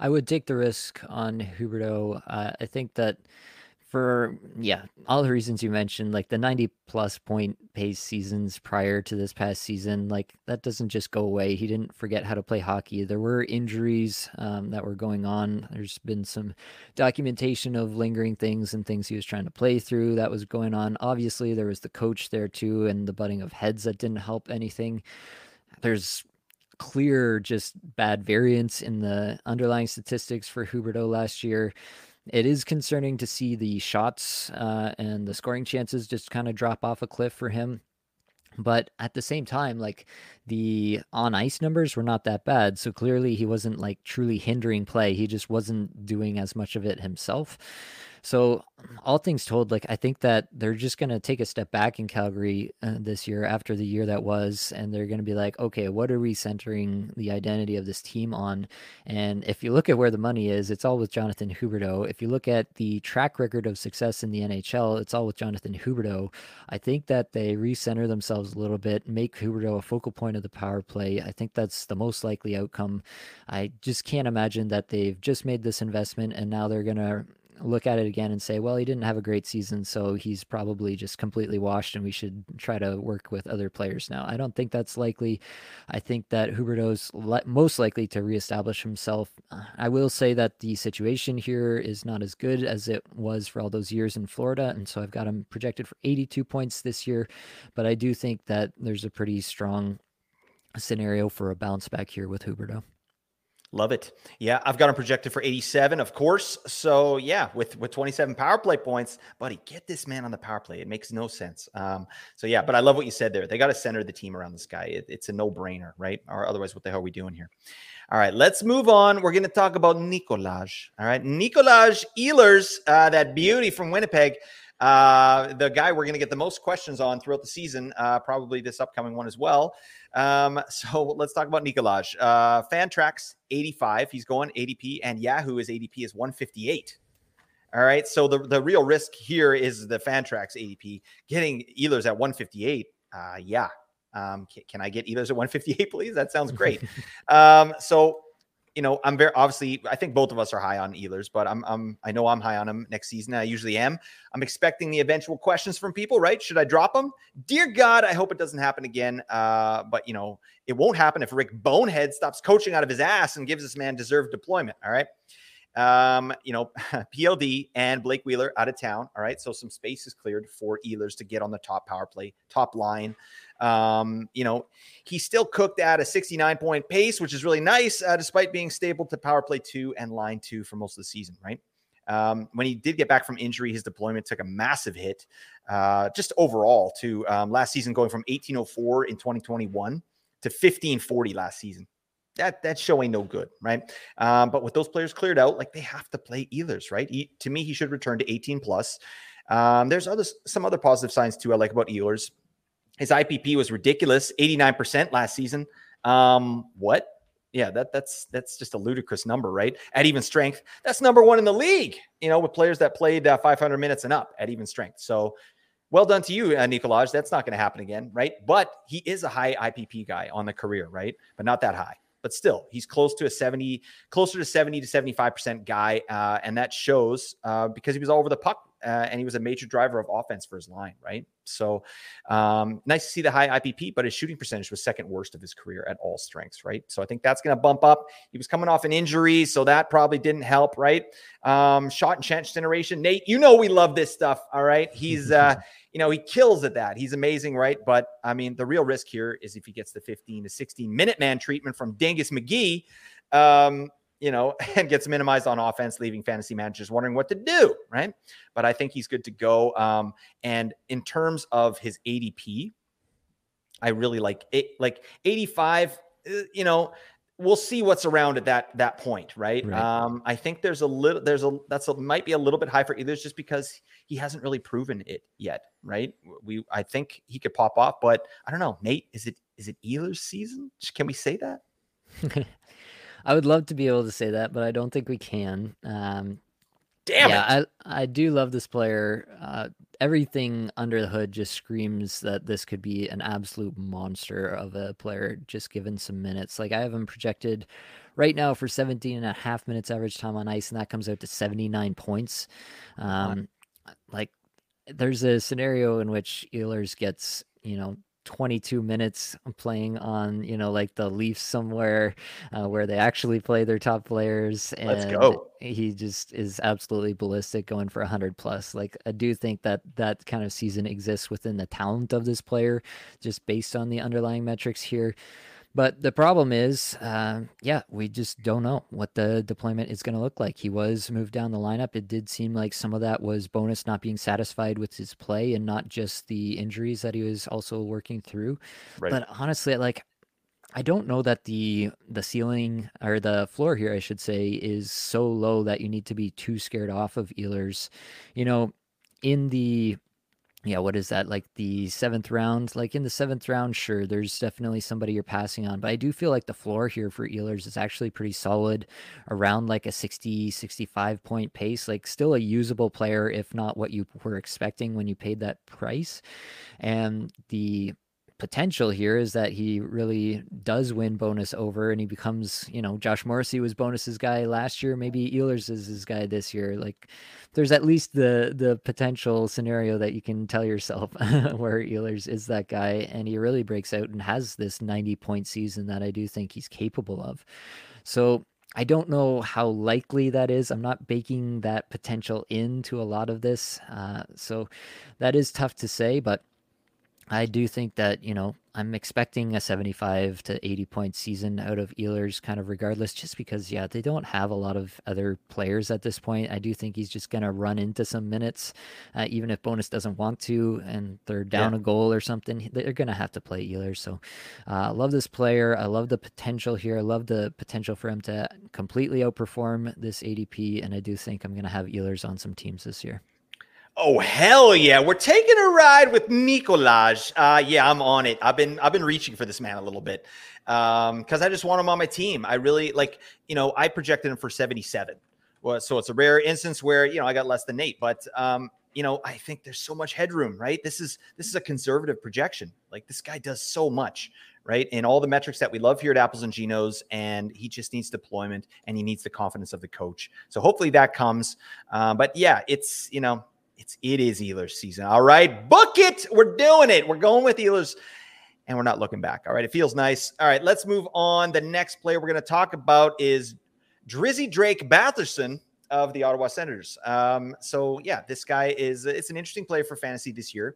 Speaker 2: I would take the risk on Huberdeau. Uh, I think that for yeah, all the reasons you mentioned, like the 90 plus point pace seasons prior to this past season, like that doesn't just go away. He didn't forget how to play hockey. There were injuries um, that were going on. There's been some documentation of lingering things and things he was trying to play through that was going on. Obviously, there was the coach there too, and the butting of heads that didn't help anything. There's clear just bad variance in the underlying statistics for Huberdeau last year it is concerning to see the shots uh, and the scoring chances just kind of drop off a cliff for him. But at the same time, like the on ice numbers were not that bad. So clearly he wasn't like truly hindering play. He just wasn't doing as much of it himself. So, all things told, like I think that they're just going to take a step back in Calgary uh, this year after the year that was, and they're going to be like, okay, what are we centering the identity of this team on? And if you look at where the money is, it's all with Jonathan Huberdeau. If you look at the track record of success in the NHL, it's all with Jonathan Huberdeau. I think that they recenter themselves a little bit, make Huberdeau a focal point of the power play. I think that's the most likely outcome. I just can't imagine that they've just made this investment and now they're going to look at it again and say, well, he didn't have a great season, so he's probably just completely washed, and we should try to work with other players now. I don't think that's likely. I think that Huberdeau's le- most likely to reestablish himself. Uh, I will say that the situation here is not as good as it was for all those years in Florida, and so I've got him projected for 82 points this year, but I do think that there's a pretty strong scenario for a bounce back here with Huberdeau.
Speaker 1: Love it. Yeah, I've got him projected for 87, of course. So yeah, with with 27 power play points, buddy, get this man on the power play. It makes no sense. Um, so yeah, but I love what you said there. They got to center the team around this guy. It, it's a no brainer, right? Or otherwise, what the hell are we doing here? All right, let's move on. We're going to talk about Nikolaj. All right, Nikolaj Ehlers, uh, that beauty from Winnipeg. Uh, the guy we're going to get the most questions on throughout the season, uh, probably this upcoming one as well. Um, so let's talk about Nikolaj. Uh, Fantrax 85, he's going ADP, and Yahoo is ADP is 158. All right, so the, the real risk here is the Fantrax ADP getting Ehlers at 158. Uh, yeah, um, can, can, I get Ehlers at 158, please? That sounds great. um, so you know, I'm very obviously. I think both of us are high on Ehlers, but I'm, I'm, I know I'm high on him next season. I usually am. I'm expecting the eventual questions from people. Right? Should I drop him? Dear God, I hope it doesn't happen again. Uh, but you know, it won't happen if Rick Bonehead stops coaching out of his ass and gives this man deserved deployment. All right. Um, you know, PLD and Blake Wheeler out of town. All right. So some space is cleared for Ehlers to get on the top power play, top line. Um, you know, he still cooked at a 69 point pace, which is really nice, uh, despite being stable to power play two and line two for most of the season, right? Um, when he did get back from injury, his deployment took a massive hit, uh, just overall to um, last season, going from 1804 in 2021 to 1540 last season. That that's showing no good, right? Um, but with those players cleared out, like they have to play Ehlers, right? He, to me, he should return to 18 plus. Um, there's other some other positive signs too. I like about Ehlers. His IPP was ridiculous, 89% last season. Um, what? Yeah, that that's that's just a ludicrous number, right? At even strength, that's number one in the league. You know, with players that played uh, 500 minutes and up at even strength. So, well done to you, uh, Nikolaj. That's not going to happen again, right? But he is a high IPP guy on the career, right? But not that high. But still, he's close to a 70, closer to 70 to 75% guy. Uh, and that shows uh, because he was all over the puck uh, and he was a major driver of offense for his line, right? So um, nice to see the high IPP, but his shooting percentage was second worst of his career at all strengths, right? So I think that's going to bump up. He was coming off an injury, so that probably didn't help, right? Um, shot and chance generation, Nate, you know we love this stuff, all right? He's, uh, you know, he kills at that. He's amazing, right? But I mean, the real risk here is if he gets the 15 to 16 minute man treatment from Dingus McGee. Um, you know, and gets minimized on offense, leaving fantasy managers wondering what to do, right? But I think he's good to go. Um, and in terms of his ADP, I really like it, like 85, uh, you know, we'll see what's around at that that point, right? right. Um, I think there's a little there's a that's a might be a little bit high for Ehlers just because he hasn't really proven it yet, right? We I think he could pop off, but I don't know. Nate, is it is it Ehlers season? Can we say that?
Speaker 2: I would love to be able to say that, but I don't think we can. Um,
Speaker 1: Damn
Speaker 2: yeah, it. I I do love this player. Uh, everything under the hood just screams that this could be an absolute monster of a player just given some minutes. Like I have him projected right now for 17 and a half minutes average time on ice, and that comes out to 79 points. Um, like there's a scenario in which Ehlers gets, you know, 22 minutes playing on you know like the Leafs somewhere uh, where they actually play their top players and
Speaker 1: Let's go.
Speaker 2: he just is absolutely ballistic going for 100 plus like I do think that that kind of season exists within the talent of this player just based on the underlying metrics here But the problem is, uh, yeah, we just don't know what the deployment is going to look like. He was moved down the lineup. It did seem like some of that was Bowness not being satisfied with his play and not just the injuries that he was also working through. Right. But honestly, like I don't know that the the ceiling or the floor here, I should say, is so low that you need to be too scared off of Ehlers. You know, in the yeah, what is that? Like the seventh round? Like in the seventh round, sure, there's definitely somebody you're passing on. But I do feel like the floor here for Ehlers is actually pretty solid around like a 60, 65 point pace. Like still a usable player, if not what you were expecting when you paid that price. And the potential here is that he really does win Bowness over and he becomes, you know, Josh Morrissey was Bowness's guy last year. Maybe Ehlers is his guy this year. Like there's at least the the potential scenario that you can tell yourself where Ehlers is that guy and he really breaks out and has this 90 point season that I do think he's capable of. So I don't know how likely that is. I'm not baking that potential into a lot of this. Uh, so that is tough to say, but I do think that, you know, I'm expecting a 75 to 80 point season out of Ehlers kind of regardless, just because, yeah, they don't have a lot of other players at this point. I do think he's just going to run into some minutes, uh, even if Bowness doesn't want to and they're down yeah. a goal or something. They're going to have to play Ehlers. So uh, I love this player. I love the potential here. I love the potential for him to completely outperform this ADP. And I do think I'm going to have Ehlers on some teams this year.
Speaker 1: Oh hell yeah! We're taking a ride with Nikolaj. Uh, yeah, I'm on it. I've been I've been reaching for this man a little bit because um, I just want him on my team. I really like you know I projected him for 77. Well, so it's a rare instance where you know I got less than eight, but um, you know I think there's so much headroom. Right? This is this is a conservative projection. Like this guy does so much. Right. And all the metrics that we love here at Apples and Ginos, and he just needs deployment and he needs the confidence of the coach. So hopefully that comes. Uh, but yeah, it's, you know, it's it is Ehlers season. All right, book it. We're doing it. We're going with Ehlers, and we're not looking back. All right, it feels nice. All right, let's move on. The next player we're going to talk about is Drizzy Drake Batherson of the Ottawa Senators. Um, so yeah, this guy is it's an interesting player for fantasy this year.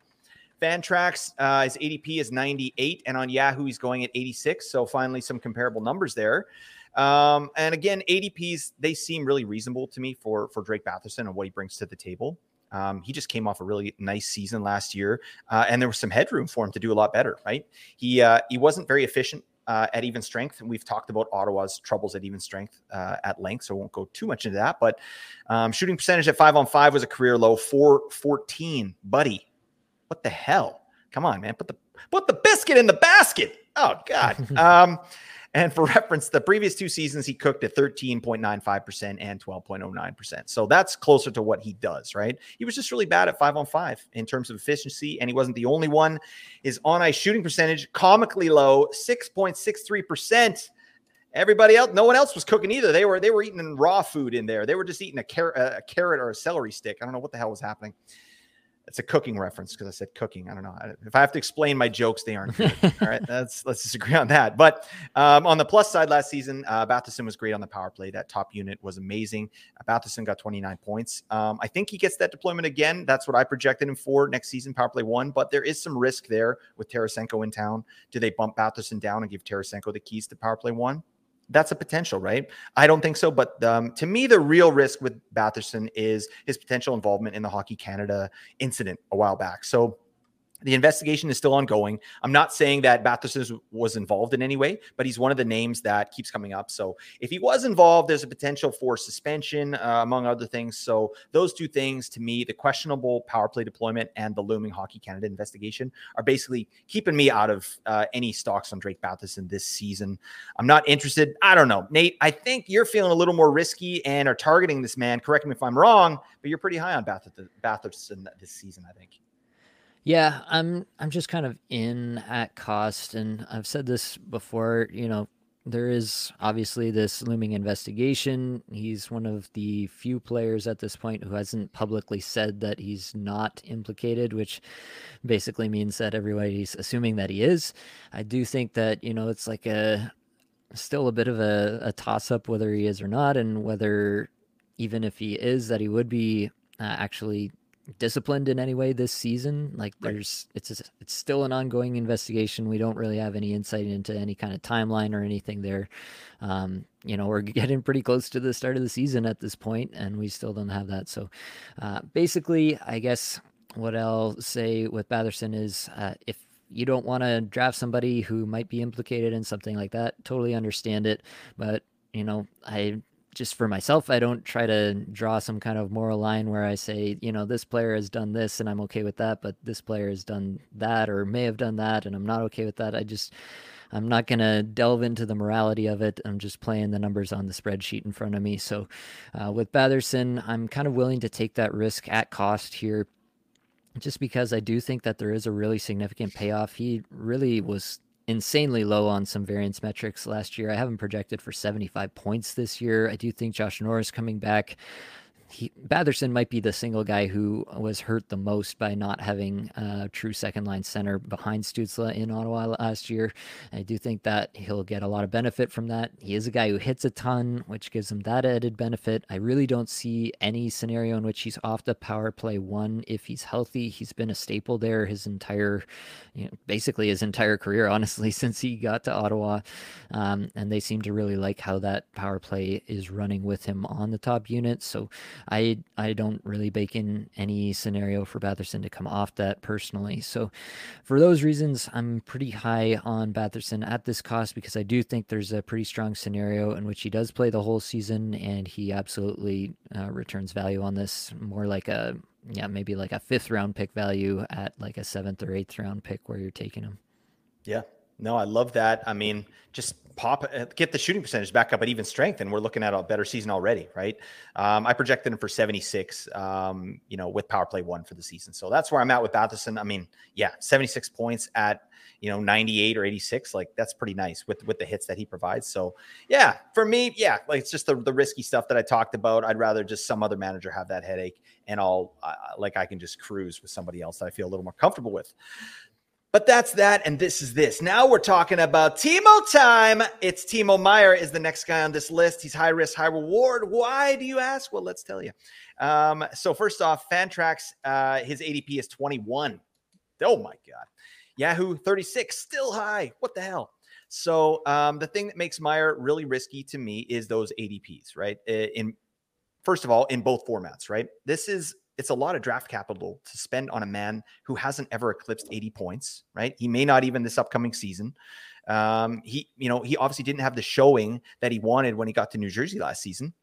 Speaker 1: Fantrax, uh, his ADP is 98, and on Yahoo he's going at 86. So finally, some comparable numbers there. Um, and again, ADPs they seem really reasonable to me for for Drake Batherson and what he brings to the table. Um, he just came off a really nice season last year, uh, and there was some headroom for him to do a lot better. Right? He uh, he wasn't very efficient uh, at even strength, and we've talked about Ottawa's troubles at even strength uh, at length, so I won't go too much into that. But um, shooting percentage at five on five was a career low, four fourteen. Buddy, what the hell? Come on, man, put the put the biscuit in the basket. Oh God. um, and for reference, the previous two seasons, he cooked at 13.95% and 12.09%. So that's closer to what he does, right? He was just really bad at five on five in terms of efficiency, and he wasn't the only one. His on ice shooting percentage, comically low, 6.63%. Everybody else, no one else was cooking either. They were they were eating raw food in there. They were just eating a carrot, a carrot or a celery stick. I don't know what the hell was happening it's a cooking reference because I said cooking. I don't know if I have to explain my jokes; they aren't. Good. All right, let's let's disagree on that. But um, on the plus side, last season, uh, Batherson was great on the power play. That top unit was amazing. Uh, Batherson got 29 points. Um, I think he gets that deployment again. That's what I projected him for next season, power play one. But there is some risk there with Tarasenko in town. Do they bump Batherson down and give Tarasenko the keys to power play one? That's a potential, right? I don't think so. But um, to me, the real risk with Batherson is his potential involvement in the Hockey Canada incident a while back. So the investigation is still ongoing. I'm not saying that Batherson was involved in any way, but he's one of the names that keeps coming up. So if he was involved, there's a potential for suspension, uh, among other things. So those two things, to me, the questionable power play deployment and the looming Hockey Canada investigation, are basically keeping me out of uh, any stocks on Drake Batherson this season. I'm not interested. I don't know, Nate. I think you're feeling a little more risky and are targeting this man. Correct me if I'm wrong, but you're pretty high on Batherson this season. I think.
Speaker 2: Yeah, I'm I'm just kind of in at cost and I've said this before, you know, there is obviously this looming investigation. He's one of the few players at this point who hasn't publicly said that he's not implicated, which basically means that everybody's assuming that he is. I do think that, you know, it's like a still a bit of a, a toss up whether he is or not, and whether even if he is, that he would be uh, actually disciplined in any way this season. Like there's right. it's it's still an ongoing investigation. We don't really have any insight into any kind of timeline or anything there. Um, you know, we're getting pretty close to the start of the season at this point, and we still don't have that. So, uh, basically, I guess what I'll say with Batherson is uh, if you don't want to draft somebody who might be implicated in something like that, totally understand it. But you know, I just for myself, I don't try to draw some kind of moral line where I say, you know, this player has done this and I'm okay with that, but this player has done that or may have done that and I'm not okay with that. I just, I'm not going to delve into the morality of it. I'm just playing the numbers on the spreadsheet in front of me. So uh, with Batherson, I'm kind of willing to take that risk at cost here just because I do think that there is a really significant payoff. He really was insanely low on some variance metrics last year. I haven't projected for 75 points this year. I do think Josh Norris coming back he, Batherson might be the single guy who was hurt the most by not having a true second line center behind Stützle in Ottawa last year. I do think that he'll get a lot of benefit from that. He is a guy who hits a ton, which gives him that added benefit. I really don't see any scenario in which he's off the power play one if he's healthy. He's been a staple there his entire, you know, basically his entire career, honestly, since he got to Ottawa. Um, and they seem to really like how that power play is running with him on the top unit. So I I don't really bake in any scenario for Batherson to come off that personally. So for those reasons, I'm pretty high on Batherson at this cost because I do think there's a pretty strong scenario in which he does play the whole season and he absolutely uh, returns value on this more like a yeah maybe like a fifth round pick value at like a seventh or eighth round pick where you're taking him.
Speaker 1: Yeah, no, I love that. I mean, just pop, uh, get the shooting percentage back up at even strength, and we're looking at a better season already, right? Um, I projected him for 76, um, you know, with power play one for the season. So that's where I'm at with Batherson. I mean, yeah, 76 points at, you know, 98 or 86. Like that's pretty nice with, with the hits that he provides. So yeah, for me, yeah, like it's just the, the risky stuff that I talked about. I'd rather just some other manager have that headache and I'll, uh, like, I can just cruise with somebody else that I feel a little more comfortable with. But that's that, and this is this. Now we're talking about Timo time. It's Timo Meier is the next guy on this list. He's high risk, high reward. Why do you ask? Well, let's tell you. Um, so first off, Fantrax, uh, his ADP is 21. Oh my god, Yahoo 36, still high. What the hell? So um, the thing that makes Meier really risky to me is those ADPs, right? In first of all, in both formats, right? This is it's a lot of draft capital to spend on a man who hasn't ever eclipsed 80 points, right? He may not even this upcoming season. Um, he, you know, he obviously didn't have the showing that he wanted when he got to New Jersey last season.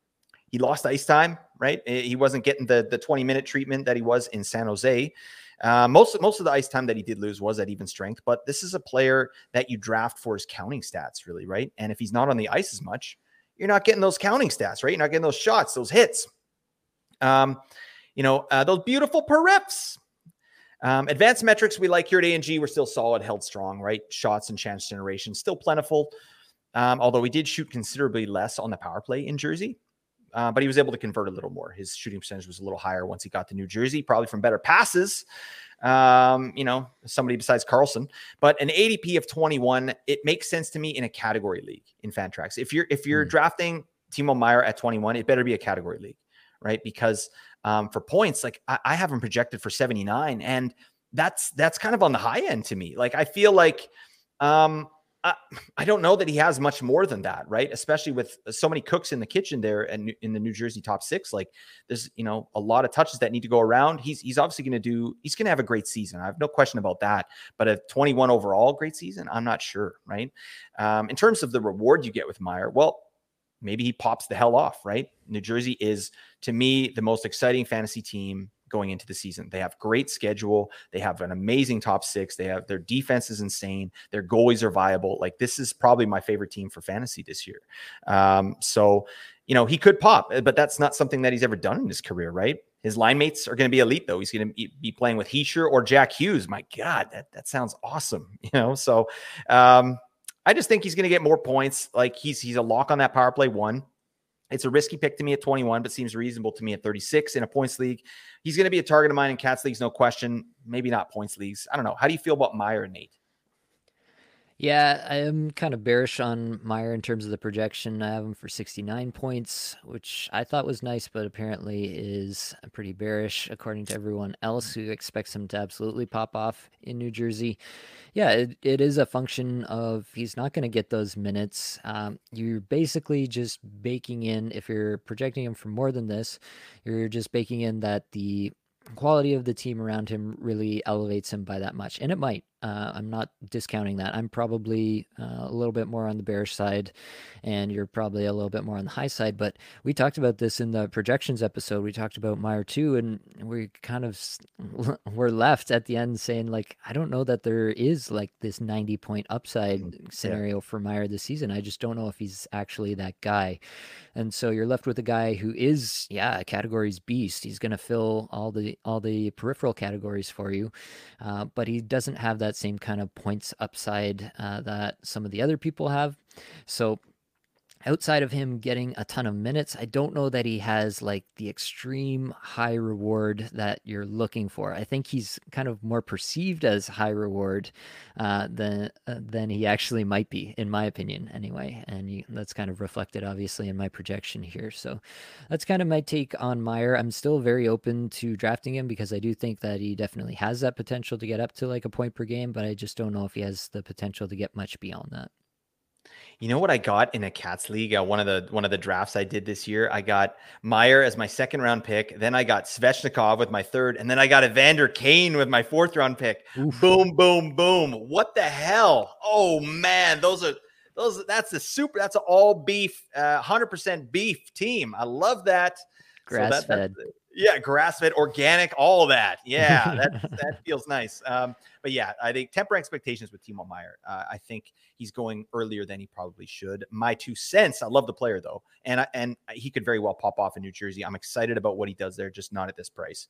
Speaker 1: He lost ice time, right? Eh, he wasn't getting the the 20 minute treatment that he was in San Jose. Uh, most most of the ice time that he did lose was at even strength, but this is a player that you draft for his counting stats, really, right? And if he's not on the ice as much, you're not getting those counting stats, right? You're not getting those shots, those hits. Um, you know, uh, those beautiful per reps. Um, advanced metrics we like here at A&G were still solid, held strong, right? Shots and chance generation still plentiful. Um, although we did shoot considerably less on the power play in Jersey, uh, but he was able to convert a little more. His shooting percentage was a little higher once he got to New Jersey, probably from better passes. Um, you know, somebody besides Karlsson, but an ADP of 21, it makes sense to me in a category league in Fantrax. If you're if you're mm. drafting Timo Meier at 21, it better be a category league, right? Because um, for points. Like I, I have him projected for 79, and that's that's kind of on the high end to me. Like I feel like um, I, I don't know that he has much more than that, right? Especially with so many cooks in the kitchen there and in the New Jersey top six. Like there's you know a lot of touches that need to go around. He's he's obviously going to do. He's going to have a great season. I have no question about that. But a 21 overall great season, I'm not sure, right? Um, in terms of the reward you get with Meier, well, maybe he pops the hell off, right? New Jersey is, to me, the most exciting fantasy team going into the season. They have great schedule. They have an amazing top six. They have their defense is insane. Their goalies are viable. Like this is probably my favorite team for fantasy this year. Um, so, you know, he could pop, but that's not something that he's ever done in his career, right? His line mates are going to be elite, though. He's going to be playing with Hischier or Jack Hughes. My God, that that sounds awesome. You know, so um, I just think he's going to get more points. Like he's he's a lock on that power play one. It's a risky pick to me at 21, but seems reasonable to me at 36 in a points league. He's going to be a target of mine in cats leagues, no question. Maybe not points leagues. I don't know. How do you feel about Meier, Nate?
Speaker 2: Yeah, I am kind of bearish on Meier in terms of the projection. I have him for 69 points, which I thought was nice, but apparently is pretty bearish according to everyone else who expects him to absolutely pop off in New Jersey. Yeah, it, it is a function of he's not going to get those minutes. Um, you're basically just baking in, if you're projecting him for more than this, you're just baking in that the quality of the team around him really elevates him by that much. And it might. Uh, I'm not discounting that. I'm probably uh, a little bit more on the bearish side, and you're probably a little bit more on the high side. But we talked about this in the projections episode. We talked about Meier too, and we kind of were left at the end saying like, I don't know that there is like this 90 point upside mm, scenario yeah. for Meier this season. I just don't know if he's actually that guy. And so you're left with a guy who is, yeah, a categories beast. He's going to fill all the all the peripheral categories for you, uh, but he doesn't have that same kind of points upside uh, that some of the other people have. So outside of him getting a ton of minutes, I don't know that he has like the extreme high reward that you're looking for. I think he's kind of more perceived as high reward uh, than uh, than he actually might be, in my opinion, anyway. And you, that's kind of reflected, obviously, in my projection here. So that's kind of my take on Meier. I'm still very open to drafting him because I do think that he definitely has that potential to get up to like a point per game, but I just don't know if he has the potential to get much beyond that.
Speaker 1: You know what I got in a cats league? Uh, one of the one of the drafts I did this year. I got Meier as my second round pick. Then I got Svechnikov with my third, and then I got Evander Kane with my fourth round pick. Oof. Boom, boom, boom! What the hell? Oh man, those are those. That's the super. That's an all beef, uh, hundred uh, percent beef team. I love that.
Speaker 2: Grass so that,
Speaker 1: fed. Yeah, grass fed, organic, all that. Yeah, that that feels nice. Um, but yeah, I think temper expectations with Timo Meier. Uh, I think he's going earlier than he probably should. My two cents. I love the player though, and I, and he could very well pop off in New Jersey. I'm excited about what he does there, just not at this price.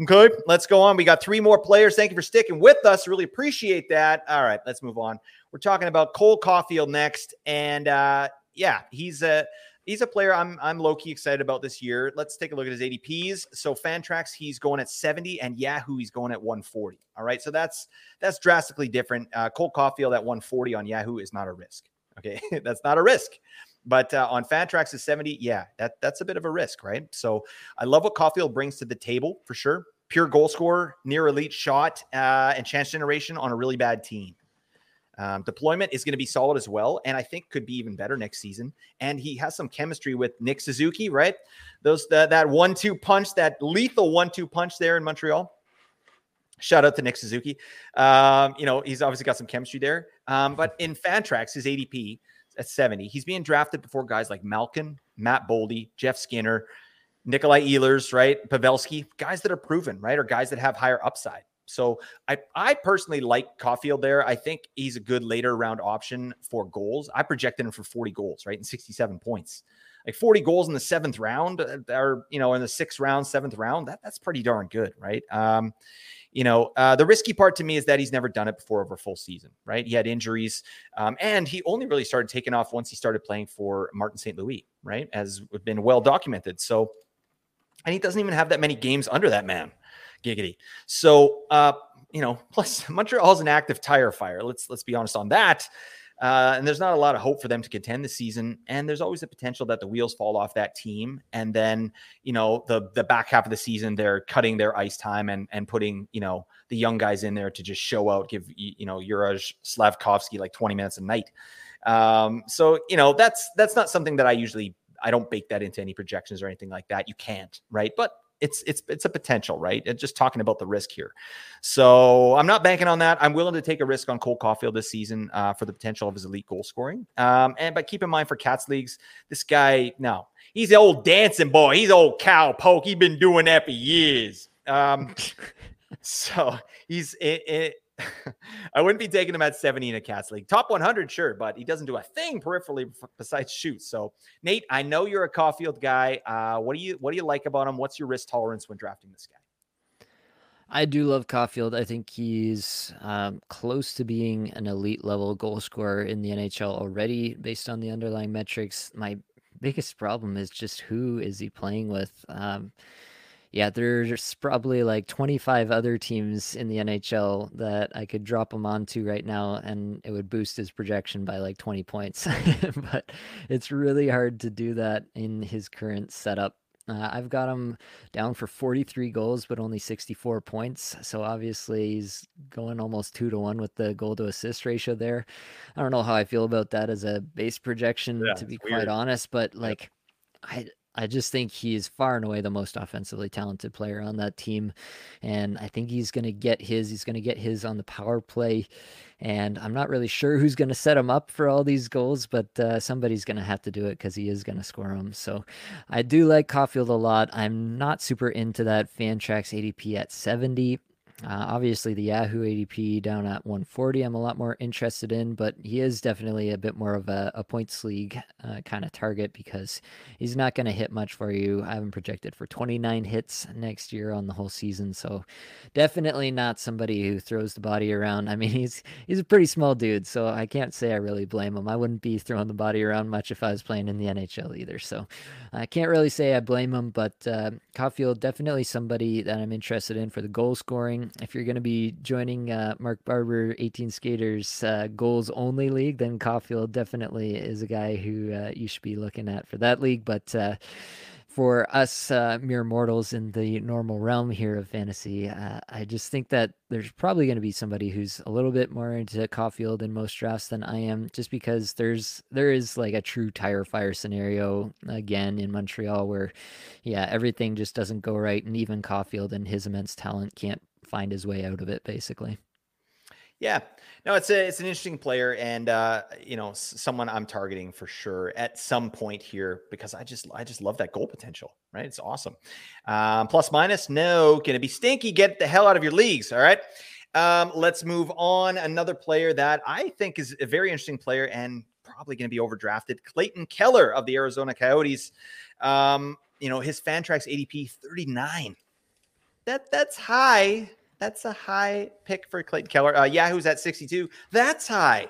Speaker 1: Okay, let's go on. We got three more players. Thank you for sticking with us. Really appreciate that. All right, let's move on. We're talking about Cole Caufield next, and uh, yeah, he's a he's a player I'm I'm low key excited about this year. Let's take a look at his ADPs. So Fantrax, he's going at 70, and Yahoo, he's going at 140. All right, so that's that's drastically different. Uh, Cole Caufield at 140 on Yahoo is not a risk. Okay, that's not a risk. But uh, on Fantrax is 70, yeah, that that's a bit of a risk, right? So I love what Caufield brings to the table for sure. Pure goal scorer, near elite shot, uh, and chance generation on a really bad team. Um, deployment is going to be solid as well, and I think could be even better next season. And he has some chemistry with Nick Suzuki, right? Those that, that one-two punch, that lethal one-two punch there in Montreal. Shout out to Nick Suzuki. Um, you know he's obviously got some chemistry there. Um, but in Fantrax, his ADP at 70, he's being drafted before guys like Malkin, Matt Boldy, Jeff Skinner, Nikolaj Ehlers, right? Pavelski, guys that are proven, right? Or guys that have higher upside. So I I personally like Caufield there. I think he's a good later round option for goals. I projected him for 40 goals, right? And 67 points. Like 40 goals in the seventh round uh, or you know in the sixth round, seventh round, that, that's pretty darn good, right? Um, you know, uh, the risky part to me is that he's never done it before over a full season, right? He had injuries, um, and he only really started taking off once he started playing for Martin St. Louis, right? As been well documented. So, and he doesn't even have that many games under that man giggity. So, uh, you know, plus Montreal's an active tire fire. Let's let's be honest on that. Uh, and there's not a lot of hope for them to contend this season. And there's always the potential that the wheels fall off that team. And then, you know, the the back half of the season, they're cutting their ice time and and putting, you know, the young guys in there to just show out, give you know, Juraj Slavkovsky like 20 minutes a night. Um, so you know, that's that's not something that I usually I don't bake that into any projections or anything like that. You can't, right? But it's it's it's a potential, right? It's just talking about the risk here. So I'm not banking on that. I'm willing to take a risk on Cole Caufield this season uh, for the potential of his elite goal scoring. Um, and but keep in mind for Cats leagues, this guy, no, he's the old dancing boy. He's old cow poke. He's been doing that for years. Um, so he's it, it I wouldn't be taking him at 70 in a Cats league. Top 100, sure, but he doesn't do a thing peripherally besides shoot. So, Nate, I know you're a Caufield guy. Uh, what do you what do you like about him? What's your risk tolerance when drafting this guy?
Speaker 2: I do love Caufield. I think he's um, close to being an elite level goal scorer in the NHL already, based on the underlying metrics. My biggest problem is just who is he playing with? Um, yeah, there's probably like 25 other teams in the NHL that I could drop him onto right now and it would boost his projection by like 20 points. but it's really hard to do that in his current setup. Uh, I've got him down for 43 goals, but only 64 points. So obviously he's going almost two to one with the goal to assist ratio there. I don't know how I feel about that as a base projection, yeah, to be quite honest, but like, I I just think he's far and away the most offensively talented player on that team. And I think he's going to get his. He's going to get his on the power play. And I'm not really sure who's going to set him up for all these goals, but uh, somebody's going to have to do it because he is going to score them. So I do like Caufield a lot. I'm not super into that Fantrax ADP at 70. Uh, obviously, the Yahoo ADP down at 140, I'm a lot more interested in, but he is definitely a bit more of a, a points league uh, kind of target because he's not going to hit much for you. I haven't projected for 29 hits next year on the whole season, so definitely not somebody who throws the body around. I mean, he's he's a pretty small dude, so I can't say I really blame him. I wouldn't be throwing the body around much if I was playing in the NHL either, so I can't really say I blame him. But uh, Caufield definitely somebody that I'm interested in for the goal scoring if you're going to be joining uh, Mark Barber 18 Skaters uh, goals only league, then Caufield definitely is a guy who uh, you should be looking at for that league. But uh, for us uh, mere mortals in the normal realm here of fantasy, uh, I just think that there's probably going to be somebody who's a little bit more into Caufield in most drafts than I am, just because there's there is like a true tire fire scenario again in Montreal where, yeah, everything just doesn't go right, and even Caufield and his immense talent can't find his way out of it, basically.
Speaker 1: Yeah, no, it's a it's an interesting player, and uh, you know, someone I'm targeting for sure at some point here because I just I just love that goal potential. Right, it's awesome. Um, plus minus, no, gonna be stinky. Get the hell out of your leagues. All right. Um, let's move on. Another player that I think is a very interesting player and probably going to be overdrafted. Clayton Keller of the Arizona Coyotes. Um, you know, his Fantrax ADP 39 that that's high. That's a high pick for Clayton Keller. Uh, Yahoo's at 62. That's high.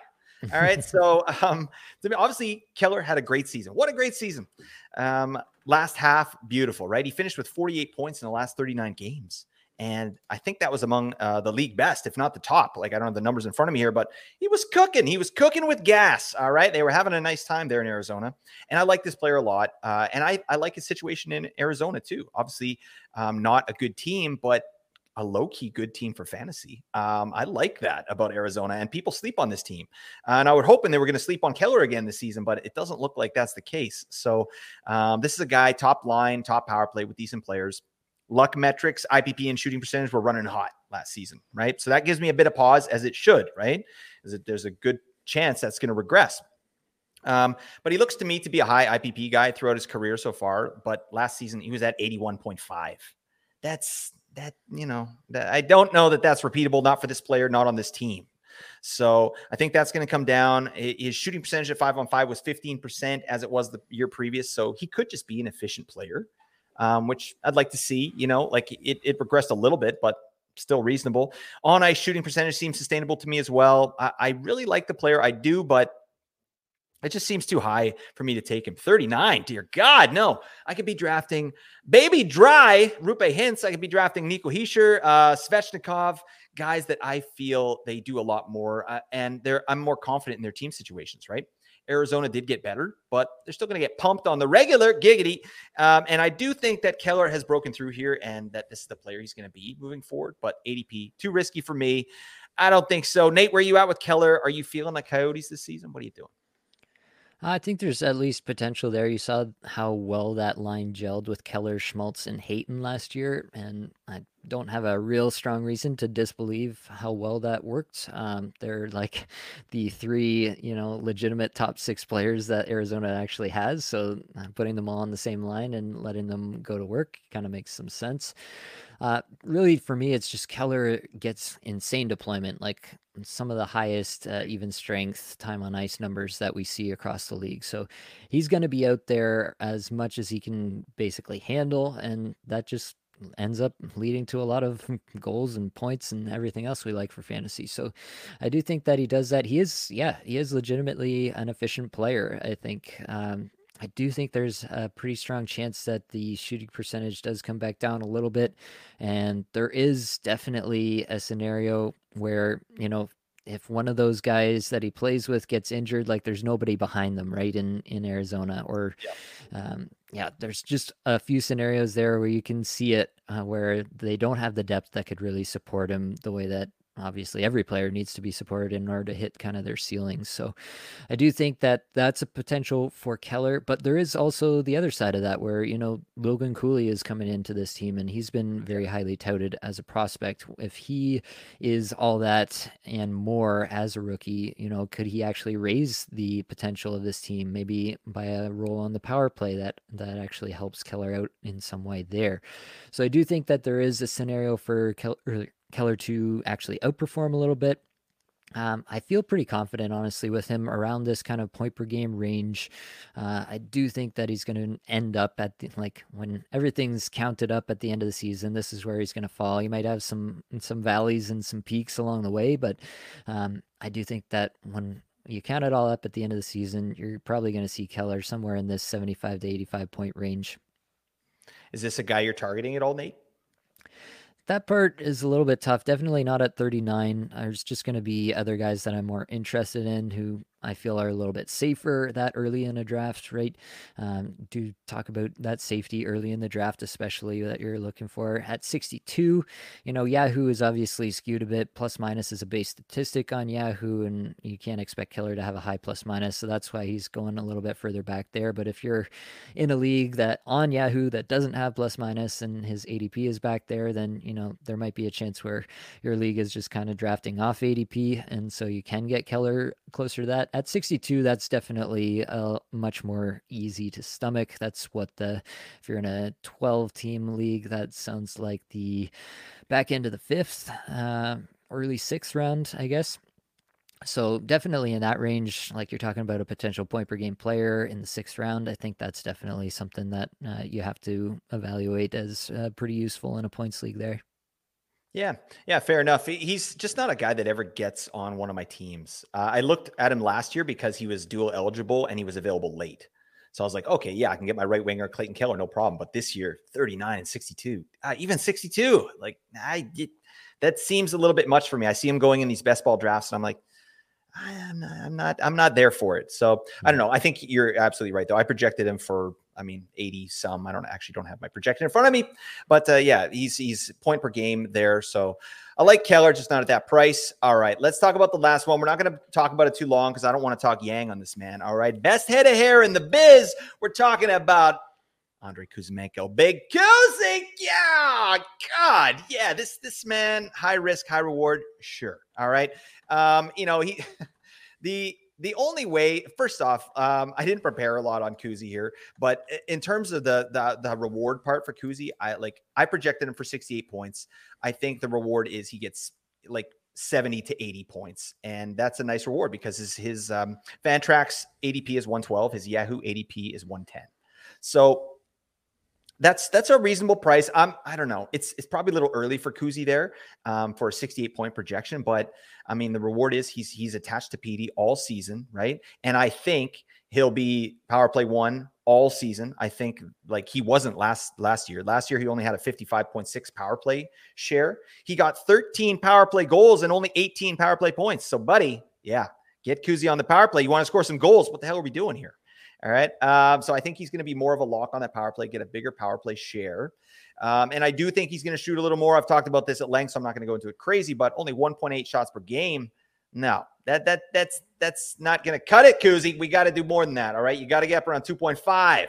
Speaker 1: All right. so um, obviously Keller had a great season. What a great season. Um, last half, beautiful, right? He finished with 48 points in the last 39 games. And I think that was among uh, the league best, if not the top. Like, I don't have the numbers in front of me here, but he was cooking. He was cooking with gas. All right. They were having a nice time there in Arizona. And I like this player a lot. Uh, and I, I like his situation in Arizona, too. Obviously, um, not a good team, but a low key good team for fantasy. Um, I like that about Arizona, and people sleep on this team. Uh, and I was hoping they were going to sleep on Keller again this season, but it doesn't look like that's the case. So um, this is a guy top line, top power play with decent players luck metrics, IPP, and shooting percentage were running hot last season, right? So that gives me a bit of pause, as it should, right? Is that there's a good chance that's going to regress. Um, but he looks to me to be a high IPP guy throughout his career so far. But last season he was at 81.5. That's that, you know, that, I don't know that that's repeatable, not for this player, not on this team. So I think that's going to come down. His shooting percentage at five on five was 15% as it was the year previous. So he could just be an efficient player um, which I'd like to see. You know, like it, it regressed a little bit, but still reasonable. On ice shooting percentage seems sustainable to me as well. I, I really like the player. I do, but it just seems too high for me to take him. 39, dear God, no. I could be drafting Baby Dry, Roope Hintz. I could be drafting Nico Hischier, uh, Svechnikov, guys that I feel they do a lot more. Uh, and they're I'm more confident in their team situations, right? Arizona did get better, but they're still going to get pumped on the regular giggity. Um, and I do think that Keller has broken through here and that this is the player he's going to be moving forward. But ADP, too risky for me. I don't think so. Nate, where are you at with Keller? Are you feeling the Coyotes this season? What are you doing?
Speaker 2: I think there's at least potential there. You saw how well that line gelled with Keller, Schmaltz, and Hayton last year, and I don't have a real strong reason to disbelieve how well that worked. Um, they're like the three, you know, legitimate top six players that Arizona actually has. So uh, putting them all on the same line and letting them go to work kind of makes some sense. Uh, really, for me, it's just Keller gets insane deployment, like some of the highest uh, even strength time on ice numbers that we see across the league. So he's going to be out there as much as he can basically handle, and that just ends up leading to a lot of goals and points and everything else we like for fantasy. So I do think that he does that. He is, yeah, he is legitimately an efficient player. I think. Um, I do think there's a pretty strong chance that the shooting percentage does come back down a little bit. And there is definitely a scenario where, you know, if one of those guys that he plays with gets injured, like there's nobody behind them, right? In in Arizona, or yeah, um, yeah there's just a few scenarios there where you can see it uh, where they don't have the depth that could really support him the way that obviously every player needs to be supported in order to hit kind of their ceilings. So I do think that that's a potential for Keller, but there is also the other side of that where, you know, Logan Cooley is coming into this team and he's been mm-hmm. very highly touted as a prospect. If he is all that and more as a rookie, you know, could he actually raise the potential of this team maybe by a role on the power play that that actually helps Keller out in some way there. So I do think that there is a scenario for Keller Keller to actually outperform a little bit. Um, I feel pretty confident, honestly, with him around this kind of point per game range. Uh, I do think that he's going to end up at the, like when everything's counted up at the end of the season. This is where he's going to fall. He might have some some valleys and some peaks along the way, but um, I do think that when you count it all up at the end of the season, you're probably going to see Keller somewhere in this 75 to 85 point range.
Speaker 1: Is this a guy you're targeting at all, Nate?
Speaker 2: That part is a little bit tough. Definitely not at 39. There's just going to be other guys that I'm more interested in who I feel are a little bit safer that early in a draft, right? Um, do talk about that safety early in the draft, especially that you're looking for. At 62, you know, Yahoo is obviously skewed a bit. Plus minus is a base statistic on Yahoo, and you can't expect Keller to have a high plus minus. So that's why he's going a little bit further back there. But if you're in a league that on Yahoo that doesn't have plus minus and his ADP is back there, then, you know, there might be a chance where your league is just kind of drafting off ADP. And so you can get Keller closer to that at 62, that's definitely uh, much more easy to stomach. That's what the, if you're in a 12 team league, that sounds like the back end of the fifth, uh, early sixth round, I guess. So definitely in that range, like you're talking about a potential point per game player in the sixth round, I think that's definitely something that uh, you have to evaluate as uh, pretty useful in a points league there.
Speaker 1: Yeah, yeah, fair enough. He's just not a guy that ever gets on one of my teams. Uh, I looked at him last year because he was dual eligible and he was available late. So I was like, okay, yeah, I can get my right winger Clayton Keller, no problem. But this year, 39 and 62, uh, even 62, like I that seems a little bit much for me. I see him going in these best ball drafts, and I'm like, I'm not, I'm not, I'm not there for it. So I don't know. I think you're absolutely right, though. I projected him for I mean, 80 some. I don't actually don't have my projection in front of me, but uh, yeah, he's he's point per game there. So I like Keller, just not at that price. All right, let's talk about the last one. We're not going to talk about it too long because I don't want to talk Yang on this man. All right, best head of hair in the biz. We're talking about Andrei Kuzmenko. Big Kuzik. Yeah. God. Yeah. This this man, high risk, high reward. Sure. All right. Um, you know, he the the only way, first off, um, I didn't prepare a lot on Kuzi here, but in terms of the, the the reward part for Kuzi, I like I projected him for 68 points. I think the reward is he gets like 70 to 80 points, and that's a nice reward because his his um, Fantrax ADP is 112, his Yahoo ADP is 110. So that's that's a reasonable price. I'm I don't know. It's it's probably a little early for Kuzi there um, for a 68 point projection, but I mean the reward is he's he's attached to PD all season, right? And I think he'll be power play one all season. I think like he wasn't last last year. Last year he only had a 55.6 power play share. He got 13 power play goals and only 18 power play points. So buddy, yeah, get Kuzi on the power play. You want to score some goals? What the hell are we doing here? All right. Um, so I think he's going to be more of a lock on that power play, get a bigger power play share. Um, and I do think he's going to shoot a little more. I've talked about this at length, so I'm not going to go into it crazy, but only 1.8 shots per game. No, that that that's that's not going to cut it, Kuzi. We got to do more than that. All right. You got to get up around 2.5.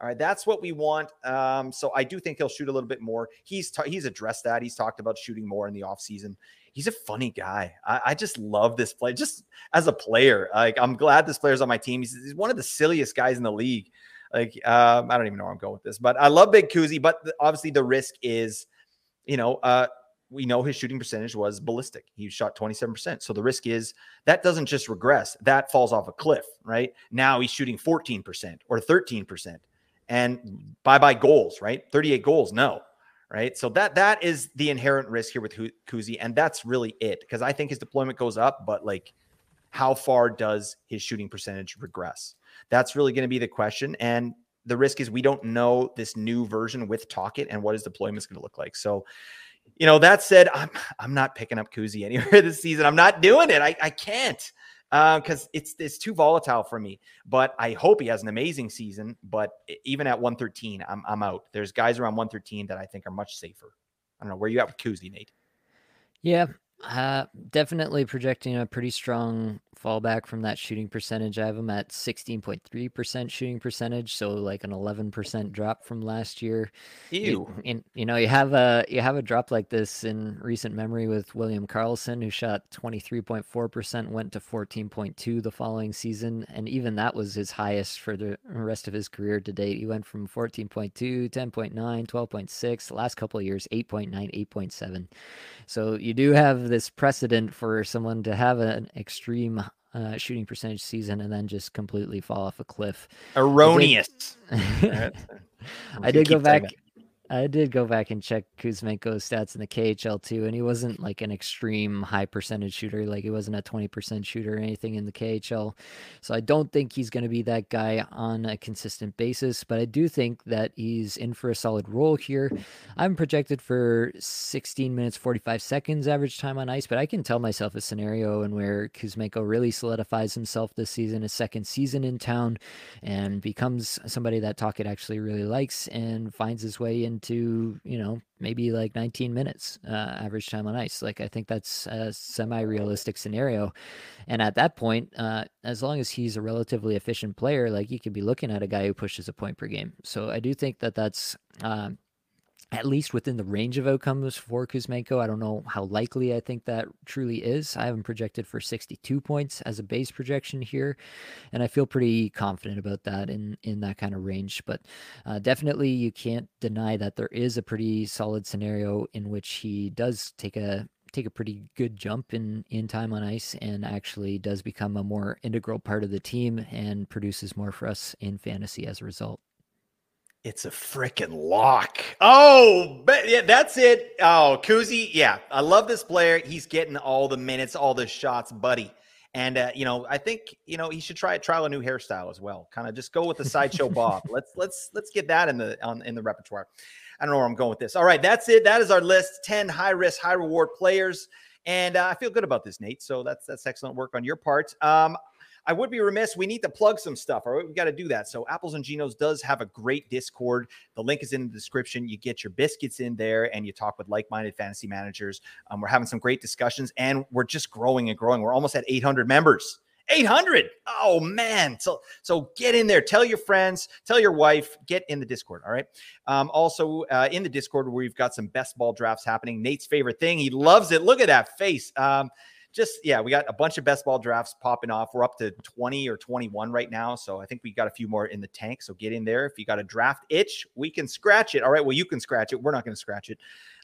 Speaker 1: All right, that's what we want. Um, so I do think he'll shoot a little bit more. He's he's addressed that. He's talked about shooting more in the offseason he's a funny guy. I, I, just love this play. Just as a player, like I'm glad this player's on my team. He's, he's one of the silliest guys in the league. Like um, I don't even know where I'm going with this, but I love Big Kuzi. But obviously, the risk is, you know, uh, we know his shooting percentage was ballistic. He shot 27%. So the risk is that doesn't just regress, that falls off a cliff, right? Now he's shooting 14% or 13%. And bye bye goals, right? 38 goals. No, right? So that that is the inherent risk here with Kuzi, and that's really it because I think his deployment goes up, but like, how far does his shooting percentage regress? That's really going to be the question. And the risk is we don't know this new version with Tocchet and what his deployment is going to look like. So, you know, that said, I'm I'm not picking up Kuzi anywhere this season. I'm not doing it. I, I can't because uh, it's it's too volatile for me. But I hope he has an amazing season. But even at 113, I'm I'm out. There's guys around 113 that I think are much safer. I don't know where you at with Kuzi, Nate.
Speaker 2: Yeah, uh, definitely projecting a pretty strong fallback from that shooting percentage. I have him at 16.3% shooting percentage, so like an 11% drop from last year.
Speaker 1: Ew.
Speaker 2: You, and, you know, you have a you have a drop like this in recent memory with William Karlsson who shot 23.4%, went to 14.2 the following season, and even that was his highest for the rest of his career to date. He went from 14.2, 10.9, 12.6, the last couple of years 8.9, 8.7. So you do have this precedent for someone to have an extreme uh, shooting percentage season and then just completely fall off a cliff.
Speaker 1: Erroneous.
Speaker 2: I did, I did go back. I did go back and check Kuzmenko's stats in the KHL too, and he wasn't like an extreme high percentage shooter. Like he wasn't a 20% shooter or anything in the KHL. So I don't think he's going to be that guy on a consistent basis, but I do think that he's in for a solid role here. I'm projected for 16 minutes, 45 seconds average time on ice, but I can tell myself a scenario in where Kuzmenko really solidifies himself this season, his second season in town, and becomes somebody that Tocchet actually really likes and finds his way in into you know maybe like 19 minutes uh, average time on ice. Like i think that's a semi-realistic scenario. And at that point uh, as long as he's a relatively efficient player like you could be looking at a guy who pushes a point per game. So i do think that that's um, at least within the range of outcomes for Kuzmenko. I don't know how likely I think that truly is. I have him projected for 62 points as a base projection here, and I feel pretty confident about that in in that kind of range. But uh, definitely, you can't deny that there is a pretty solid scenario in which he does take a take a pretty good jump in in time on ice and actually does become a more integral part of the team and produces more for us in fantasy as a result.
Speaker 1: It's a freaking lock. Oh, but yeah, that's it. Oh, Kuzi, yeah, I love this player. He's getting all the minutes, all the shots, buddy. And uh, you know, I think you know he should try trial a new hairstyle as well. Kind of just go with the sideshow bob. Let's let's let's get that in the on in the repertoire. I don't know where I'm going with this. All right, that's it. That is our list: ten high risk, high reward players. And uh, I feel good about this, Nate. So that's that's excellent work on your part. Um, I would be remiss. We need to plug some stuff. Right. We got to do that. So Apples and Ginos does have a great Discord. The link is in the description. You get your biscuits in there and you talk with like-minded fantasy managers. Um, we're having some great discussions and we're just growing and growing. We're almost at 800 members. 800 oh man so so get in there tell your friends tell your wife get in the discord all right um, also uh, in the discord we've got some best ball drafts happening nate's favorite thing he loves it look at that face um, just yeah, we got a bunch of best ball drafts popping off. We're up to 20 or 21 right now. So I think we got a few more in the tank. So get in there. If you got a draft itch, we can scratch it. All right. Well, you can scratch it. We're not going to scratch it.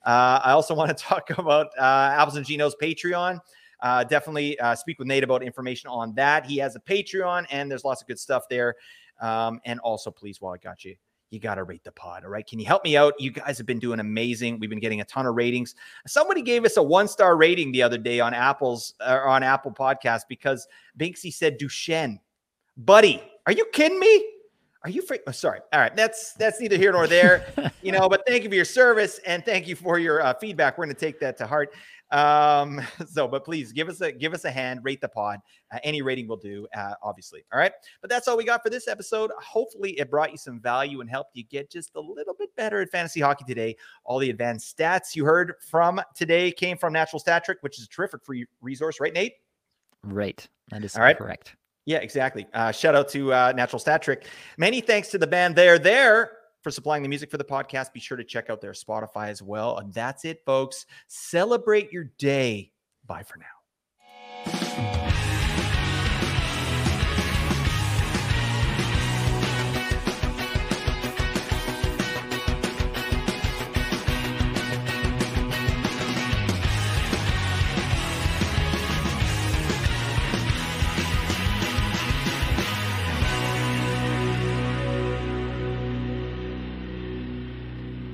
Speaker 1: Uh, I also want to talk about uh, Apples and Ginos Patreon. Uh, definitely uh, speak with Nate about information on that. He has a Patreon and there's lots of good stuff there. Um, and also, please, while I got you, you got to rate the pod. All right. Can you help me out? You guys have been doing amazing. We've been getting a ton of ratings. Somebody gave us a one star rating the other day on Apple's or uh, on Apple Podcast because Binksy said Duchenne. Buddy, are you kidding me? Are you free? Oh, sorry. All right. That's that's neither here nor there, you know, but thank you for your service and thank you for your uh, feedback. We're going to take that to heart. Um, so, but please give us a give us a hand, rate the pod. Uh, any rating will do, uh, obviously. All right. But that's all we got for this episode. Hopefully, it brought you some value and helped you get just a little bit better at fantasy hockey today. All the advanced stats you heard from today came from Natural Stat Trick, which is a terrific free resource, right, Nate?
Speaker 2: Right. That is all right. correct.
Speaker 1: Yeah, exactly. Uh, shout out to uh, Natural Stat Trick. Many thanks to the band There There for supplying the music for the podcast. Be sure to check out their Spotify as well. And that's it, folks. Celebrate your day. Bye for now.